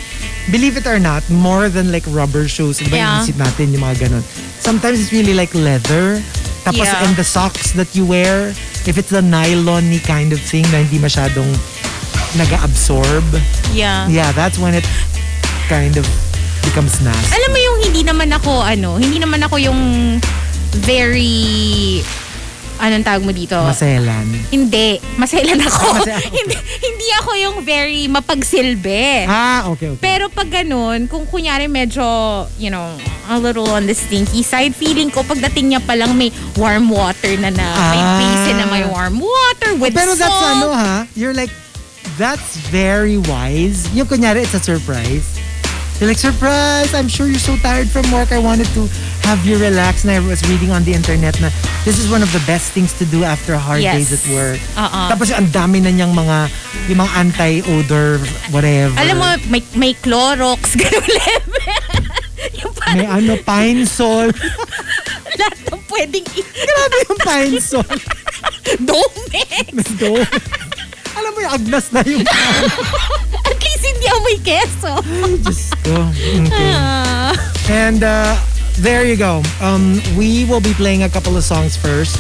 believe it or not, more than like rubber shoes. Diba Yeah. inisip natin yung mga ganun. Sometimes it's really like leather. Tapos Yeah. and the socks that you wear, if it's a nylon kind of thing na hindi masyadong nag-absorb, Yeah. yeah, that's when it kind of becomes nasty. Alam mo yung hindi naman ako, ano, hindi naman ako yung very, anong tawag mo dito? Maselan. hindi. Maselan ako. Maselan, okay. hindi, hindi ako yung very mapagsilbi. Ah, okay, okay. Pero pag ganun, kung kunyari medyo, you know, a little on the stinky side, feeling ko pagdating niya pa lang may warm water na na, may Ah. basin na may warm water with Pero salt. that's ano ha, you're like, that's very wise. Yung kunyari, it's a surprise. You're like, surprise! I'm sure you're so tired from work. I wanted to have you relax. And I was reading on the internet na this is one of the best things to do after hard Yes. days at work. Oo. Tapos ang dami na niyang mga, yung mga anti-odor, whatever. Alam mo, may, may Clorox, ganun level. yung parang may ano, pine sol. lahat ng pwedeng i- Grabe yung pine sol. Domex. Do. Alam mo yung agnas na yung At least hindi amoy keso. Just go. Okay. Ah. And uh, there you go. Um, we will be playing a couple of songs first.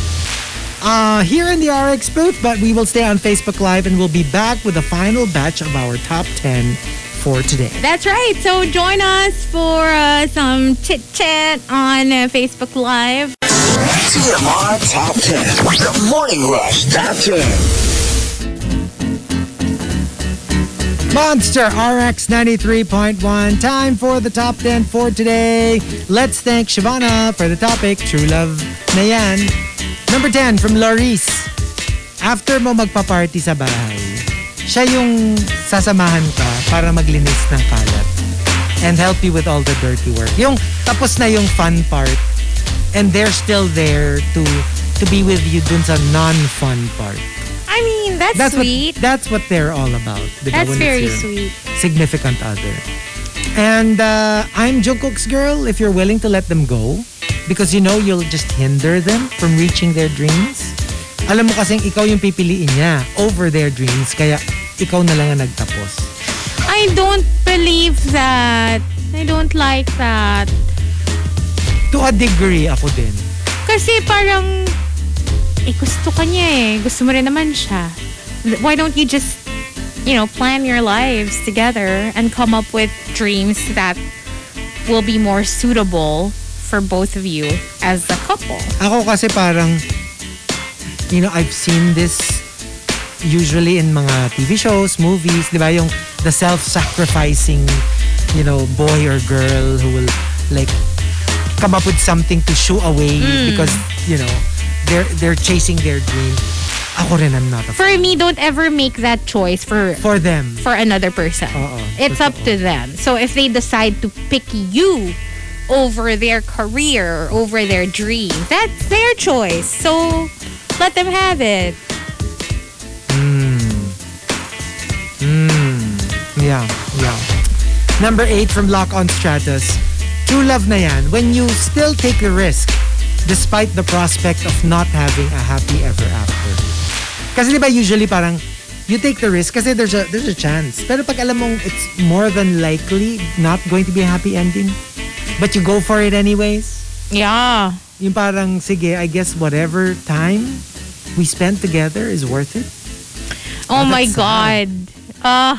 Uh, here in the RX booth, but we will stay on Facebook Live and we'll be back with the final batch of our top 10 for today. That's right. So join us for uh, some chit chat on uh, Facebook Live. TMR Top 10. The Morning Rush Top 10. Monster RX 93.1. Time for the top 10 for today. Let's thank Shavana for the topic, True Love na yan. Number 10 from Laurice. After mo magpa-party sa bahay, siya yung sasamahan ka para maglinis ng kalat and help you with all the dirty work. Yung tapos na yung fun part and they're still there to to be with you dun sa non-fun part. I mean, that's, That's sweet. what that's what they're all about. that's very sweet. Significant other. And uh, I'm Jungkook's girl if you're willing to let them go because you know you'll just hinder them from reaching their dreams. Alam mo kasing ikaw yung pipiliin niya over their dreams kaya ikaw na lang ang nagtapos. I don't believe that. I don't like that. To a degree ako din. Kasi parang, eh, gusto ka niya eh. Gusto mo rin naman siya. Why don't you just, you know, plan your lives together and come up with dreams that will be more suitable for both of you as a couple. Ako kasi parang, you know, I've seen this usually in mga TV shows, movies, di ba? Yung the self-sacrificing, you know, boy or girl who will like come up with something to shoo away because, you know, they're they're chasing their dream. Ako rin, I'm not For me, don't ever make that choice for For them. for another person. Uh-uh, Oo, it's up to them. So if they decide to pick you over their career, over their dream, that's their choice. So let them have it. Hmm. Hmm. Yeah, yeah. Number eight from Lock on Stratus. True love na yan. When you still take the risk despite the prospect of not having a happy ever after. Kasi di ba usually parang you take the risk kasi there's a there's a chance. Pero pag alam mong it's more than likely not going to be a happy ending, but you go for it anyways, Yeah. yung parang sige, I guess whatever time we spend together is worth it. Oh Oh, my that's God. Uh,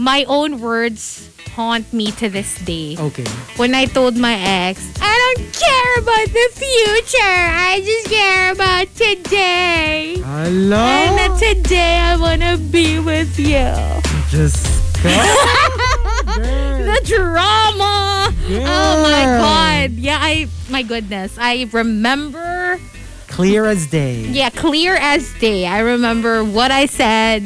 my own words haunt me to this day. Okay. When I told my ex, I don't care about the future. I just care about today. Hello. And that today I want to be with you. Just The drama. Oh my god. Yeah, I my goodness. I remember clear as day. yeah, clear as day. I remember what I said,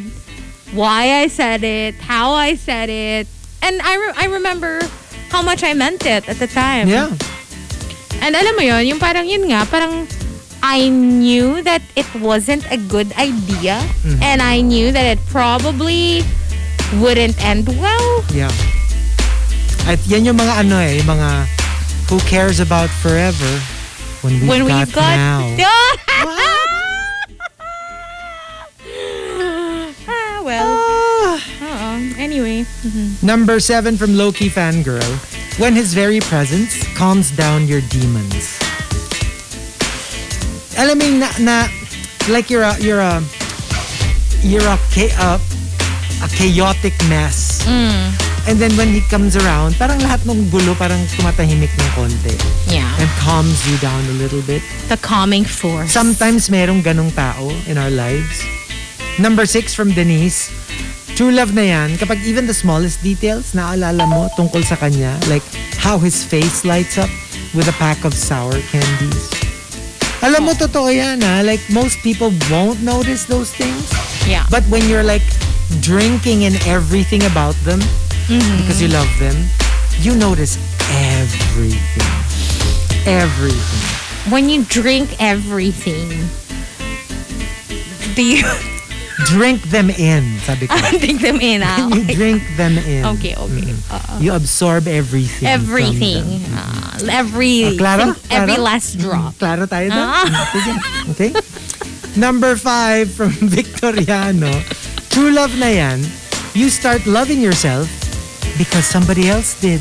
why I said it, how I said it. And I re- I remember how much I meant it at the time. Yeah. And alam mo yun, yung parang yun nga, parang I knew that it wasn't a good idea and I knew that it probably wouldn't end well. Yeah. At yan yung mga ano eh, yung mga who cares about forever when we've when got, we've got now. anyway. Number seven from Loki Fangirl. When his very presence calms down your demons. Alam mo na, na like you're a you're a you're a, a, a chaotic mess. Mm. And then when he comes around, parang lahat ng gulo parang tumatahimik ng konti. Yeah. And calms you down a little bit. The calming force. Sometimes merong ganong tao in our lives. Number six from Denise. True love na yan, kapag even the smallest details naaalala mo tungkol sa kanya, like how his face lights up with a pack of sour candies. Alam mo, totoo yan ha. Like, most people won't notice those things. yeah. But when you're like drinking in everything about them, mm-hmm. because you love them, you notice everything. Everything. when you drink everything, do you Drink them in, sabi ko. drink them in? Ah, you okay. drink them in. Okay, okay. Uh, You absorb everything. everything. Ah, every, Ah, Clara? every last drop. Klaro tayo doon? Ah. Sige. Okay. Number five from Victoriano. True love na yan. You start loving yourself because somebody else did.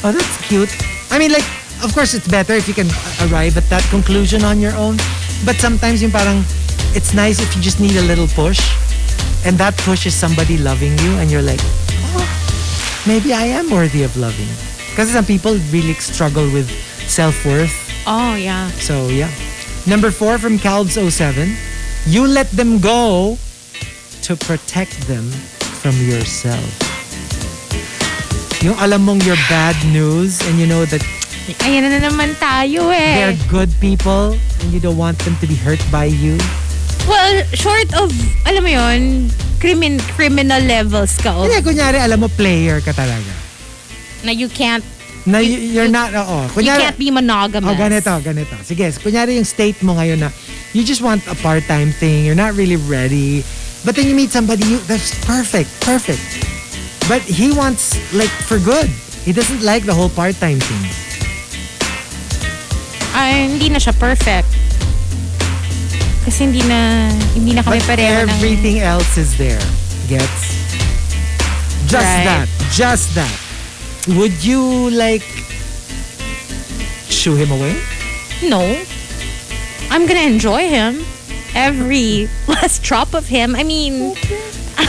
Oh, that's cute. I mean, like, of course, it's better if you can arrive at that conclusion on your own. But sometimes yung parang, it's nice if you just need a little push. And that push is somebody loving you and you're like, oh, maybe I am worthy of loving. Because some people really struggle with self-worth. Oh, yeah. So, yeah. Number four from Calbs07. You let them go to protect them from yourself. Yung alam mong your bad news and you know that Ayan na naman tayo eh. they're good people and you don't want them to be hurt by you. Well, short of, alam mo yon crimin criminal levels ka of, Hindi, kunyari, alam mo, player ka talaga. na you can't, Na y- you're not, oo. you Kunyari, can't be monogamous. Oh, ganito, ganito. Sige, kunyari yung state mo ngayon na you just want a part-time thing, you're not really ready, but then you meet somebody, you, that's perfect, perfect. But he wants, like, for good. He doesn't like the whole part-time thing. Ay, hindi na siya perfect. Kasi hindi na, hindi na kami But pareho ng... everything else is there. Gets? Just Right. that. Just that. Would you, like, shoo him away? No. I'm gonna enjoy him. Every last drop of him. I mean...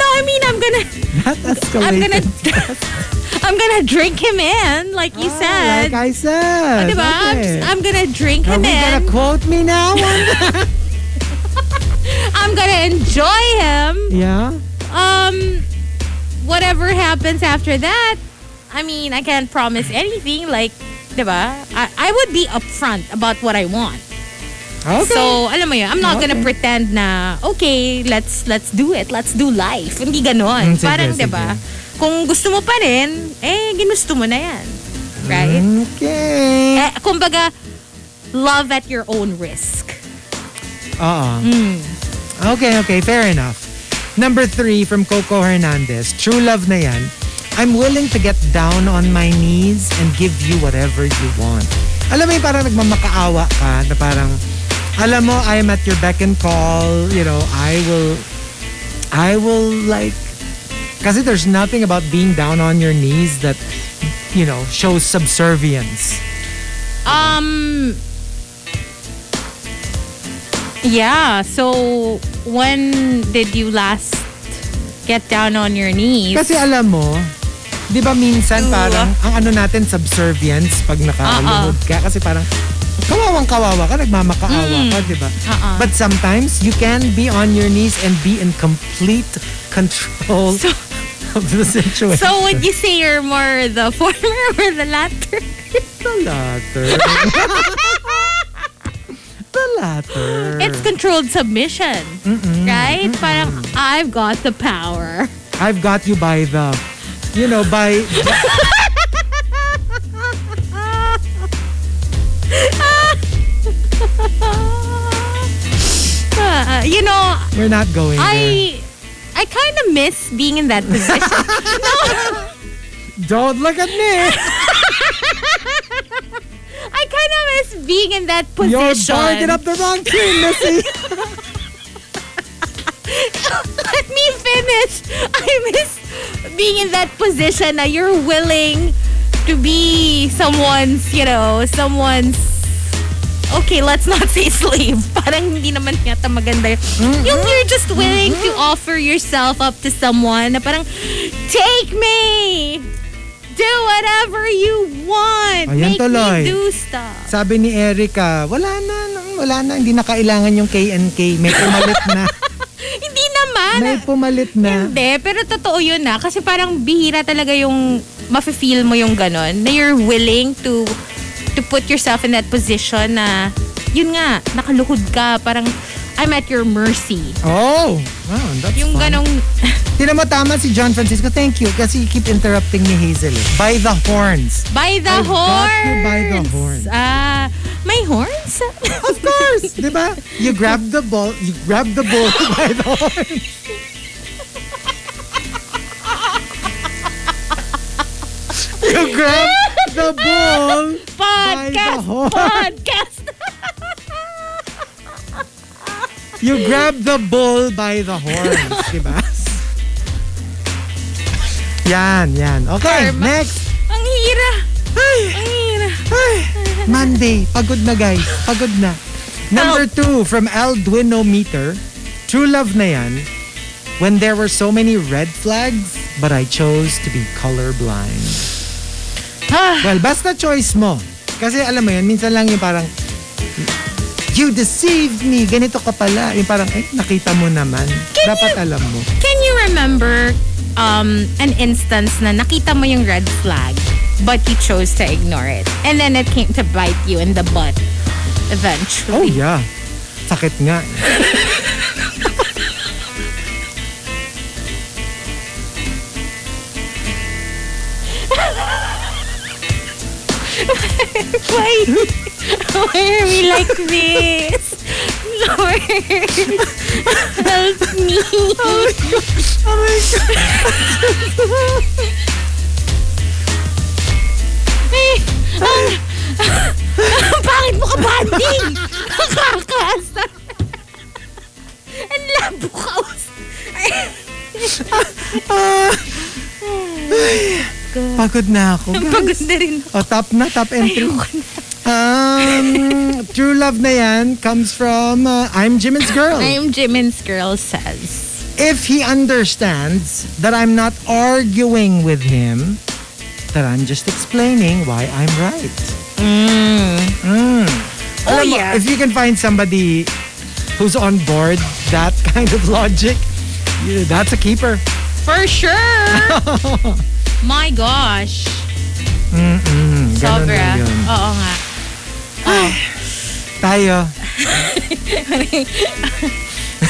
no, I mean, I'm gonna... Not escalated. I'm gonna... I'm gonna drink him in, like you Ah, said. Like I said. Diba? I'm, just, I'm gonna drink him in. Are gonna quote me now? I'm gonna enjoy him. yeah. Um, whatever happens after that, I mean, I can't promise anything. Like, diba? I, I would be upfront about what I want. Okay. So, alam mo yun, I'm not gonna pretend na, okay, let's let's do it. Let's do life. Hindi ganon. Mm, sige, Parang, sige. diba? Kung gusto mo pa rin, eh, ginusto mo na yan. Right? Okay. Eh, kumbaga, love at your own risk. Oo. Mm. Okay, okay. Fair enough. Number three from Coco Hernandez. True love na yan. I'm willing to get down on my knees and give you whatever you want. Alam mo yung parang nagmamakaawa ka na parang, alam mo, I am at your beck and call. You know, I will, I will like, kasi there's nothing about being down on your knees that, you know, shows subservience. Um. Yeah. So, when did you last get down on your knees? Kasi alam mo, di ba minsan parang ang ano natin subservience pag nakaluhod ka kasi parang kawawang kawawa ka, nagmamakaawa ka, di ba? Uh-uh. But sometimes you can be on your knees and be in complete control So- of the situation. So, would you say you're more the former or the latter? the latter. the latter. It's controlled submission. Right? Parang, I've got the power. I've got you by the, you know, by Uh, you know, we're not going there. I kind of miss being in that position. Don't look at me. I kind of miss being in that position. You're barking up the wrong tree, Missy. Let me finish. I miss being in that position na you're willing to be someone's, you know, someone's Okay, let's not say slave. Parang hindi naman yata maganda yun. Yung you're just willing to offer yourself up to someone na parang, take me! Do whatever you want! Ayan Make tuloy. me do stuff. Sabi ni Erica, wala na, wala na, hindi na kailangan yung K&K. May pumalit na. Hindi naman. May pumalit na. Hindi, pero totoo yun na. Kasi parang bihira talaga yung mafe-feel mo yung ganon. Na you're willing to to put yourself in that position na yun nga, nakaluhod ka. Parang I'm at your mercy. Oh, wow, that's Yung fun. ganong Tinan mo tama si John Francisco. Thank you. Kasi you keep interrupting ni Hazel. By the horns. by the got horns. you by the horns. Ah, may horns? Of course. di ba? You grab the ball, you grab the bull by the horns. You grab the bull by the podcast! horns. Podcast! You grab the bull by the horns, di ba? Yan, yan. Okay, Karma. next. Ang hira. Ay, Ang hira. ay. Monday. Pagod na guys. Pagod na. Number two, from Alduino Meter. True love na yan. When there were so many red flags, but I chose to be colorblind. Ah, Well, basta choice mo. Kasi alam mo yan, minsan lang yung parang, you deceived me, ganito ka pala. Yung parang, eh, nakita mo naman. Can Dapat you- alam mo. Can you remember um, an instance na nakita mo yung red flag but you chose to ignore it? And then it came to bite you in the butt Oh eventually. yeah. Sakit nga. Why? Why are we like this? Lord, help me. Oh my God. Eh, ang, ang pangit mo ka, banding! Ang kakasa. Ang labo ka. Pagod na ako. guys. Pagod na rin ako. Oh, top na, top entry. Um, true love na yan comes from uh, I'm Jimin's girl. I'm Jimin's girl says. if he understands that I'm not arguing with him, that I'm just explaining why I'm right. Mm. Oh, Alam mo. If you can find somebody who's on board that kind of logic, that's a keeper. For sure! My gosh. Mm, ganun Sobra. na yun. Oo nga. Tayo,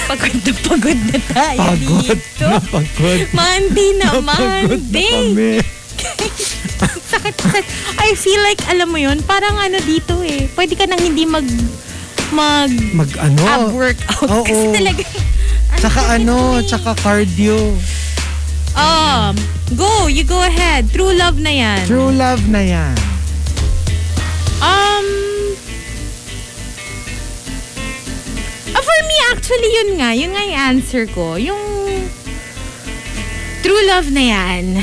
Pagod na pagod na tayo pagod dito. na pagod. Monday. Pagod na Ding! kami. Sakit, sakit. I feel like, alam mo yun, parang ano dito eh. Pwede ka nang hindi mag mag Mag ano? ab workout. Oo. Kasi talaga, Tsaka sakit ano, mo eh. tsaka cardio. Um, go, you go ahead. True love na yan. True love na yan. Um, ah, for me, actually, yun nga. Yun nga yung answer ko. Yung true love na yan.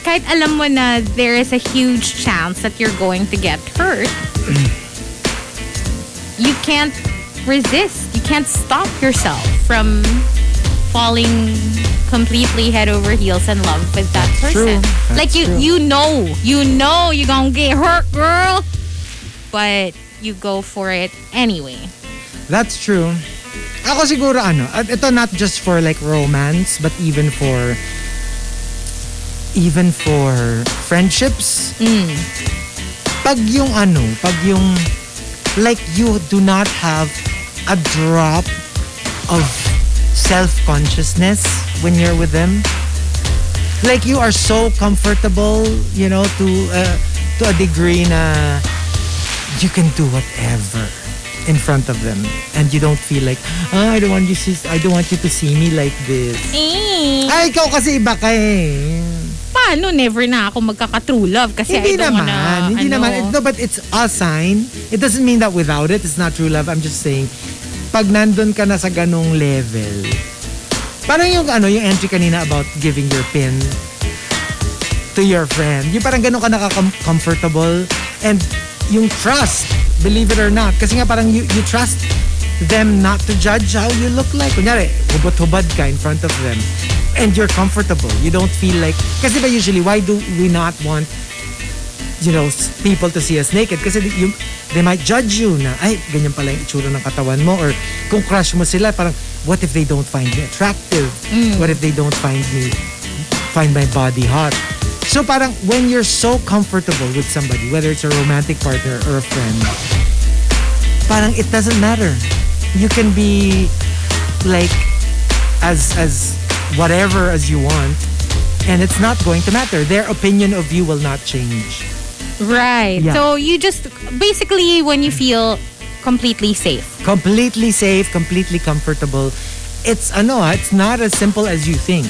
Kahit alam mo na there is a huge chance that you're going to get hurt, you can't resist. You can't stop yourself from falling completely head over heels in love with that person. Like you true. you know, you know you're gonna get hurt, girl. But you go for it anyway. That's true. Ako siguro ano, ito not just for like romance, but even for even for friendships. Mm. Pag yung ano, pag yung like you do not have a drop of self-consciousness when you're with them. Like you are so comfortable, you know, to uh, to a degree na you can do whatever in front of them and you don't feel like ah, I don't want you to, I don't want you to see me like this. Eh, Ay, ikaw kasi iba ka eh. paano never na ako magkaka-true love kasi hindi I don't naman. wanna, hindi ano, naman. No, but it's a sign. It doesn't mean that without it, it's not true love. I'm just saying, pag nandun ka na sa ganong level, parang yung ano, yung entry kanina about giving your pin to your friend. Yung parang ganun ka nakaka-comfortable and yung trust, believe it or not. Kasi nga parang you, you trust them not to judge how you look like. Kunyari, hubot-hubad ka in front of them and you're comfortable. You don't feel like, kasi ba usually, why do we not want you know, people to see us naked kasi you, they might judge you na, ay, ganyan pala yung itsura ng katawan mo or kung crush mo sila, parang, what if they don't find me attractive? What if they don't find me, find my body hot? So parang, when you're so comfortable with somebody, whether it's a romantic partner or a friend, parang it doesn't matter. You can be like as as whatever as you want and it's not going to matter. Their opinion of you will not change. Right. Yeah. So you just basically when you feel completely safe. completely safe, completely comfortable. It's ano, ah, it's not as simple as you think.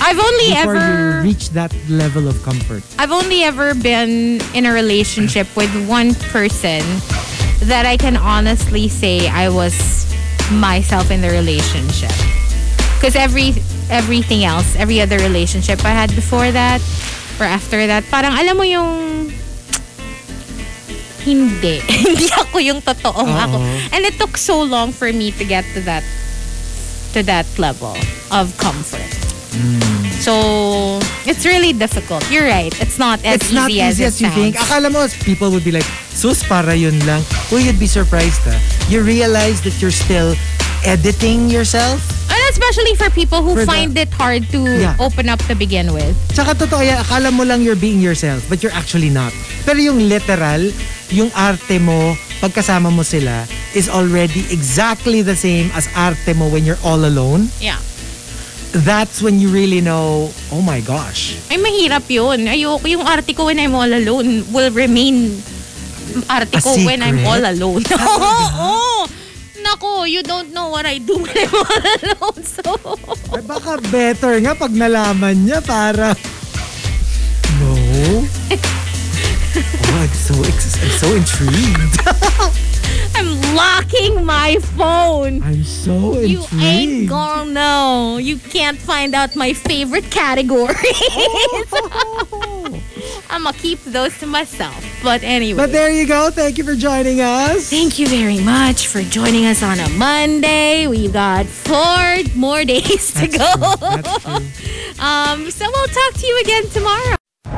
I've only Before ever you reach that level of comfort. I've only ever been in a relationship with one person that I can honestly say I was myself in the relationship. Because every everything else, every other relationship I had before that or after that, parang alam mo yung hindi. hindi ako yung totoong Oo. ako. And it took so long for me to get to that to that level of comfort. So, it's really difficult. You're right. It's not as It's easy, not as easy it as, you sounds. think. Akala mo, people would be like, sus, para yun lang. Well, you'd be surprised ha. You realize that you're still editing yourself. Especially for people who For the- find it hard to Yeah. open up to begin with. Tsaka totoo yan, akala mo lang you're being yourself, but you're actually not. Pero yung literal, yung arte mo, pagkasama mo sila, is already exactly the same as arte mo when you're all alone. Yeah. That's when you really know, oh my gosh. Ay, mahirap yun. Ayoko yung arte ko when I'm all alone will remain arte ko when I'm all alone. Oo. Nako, you don't know what I do when I'm all alone. So, Ay, baka better nga pag nalaman niya para... No? oh, I'm so, ex- I'm so intrigued. I'm locking my phone. I'm so intrigued. You ain't gonna know. You can't find out my favorite category. I'm gonna keep those to myself. But anyway. But there you go. Thank you for joining us. Thank you very much for joining us on a Monday. We've got four more days to go. That's true. Um, so we'll talk to you again tomorrow.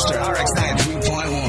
Booster RX 93.1.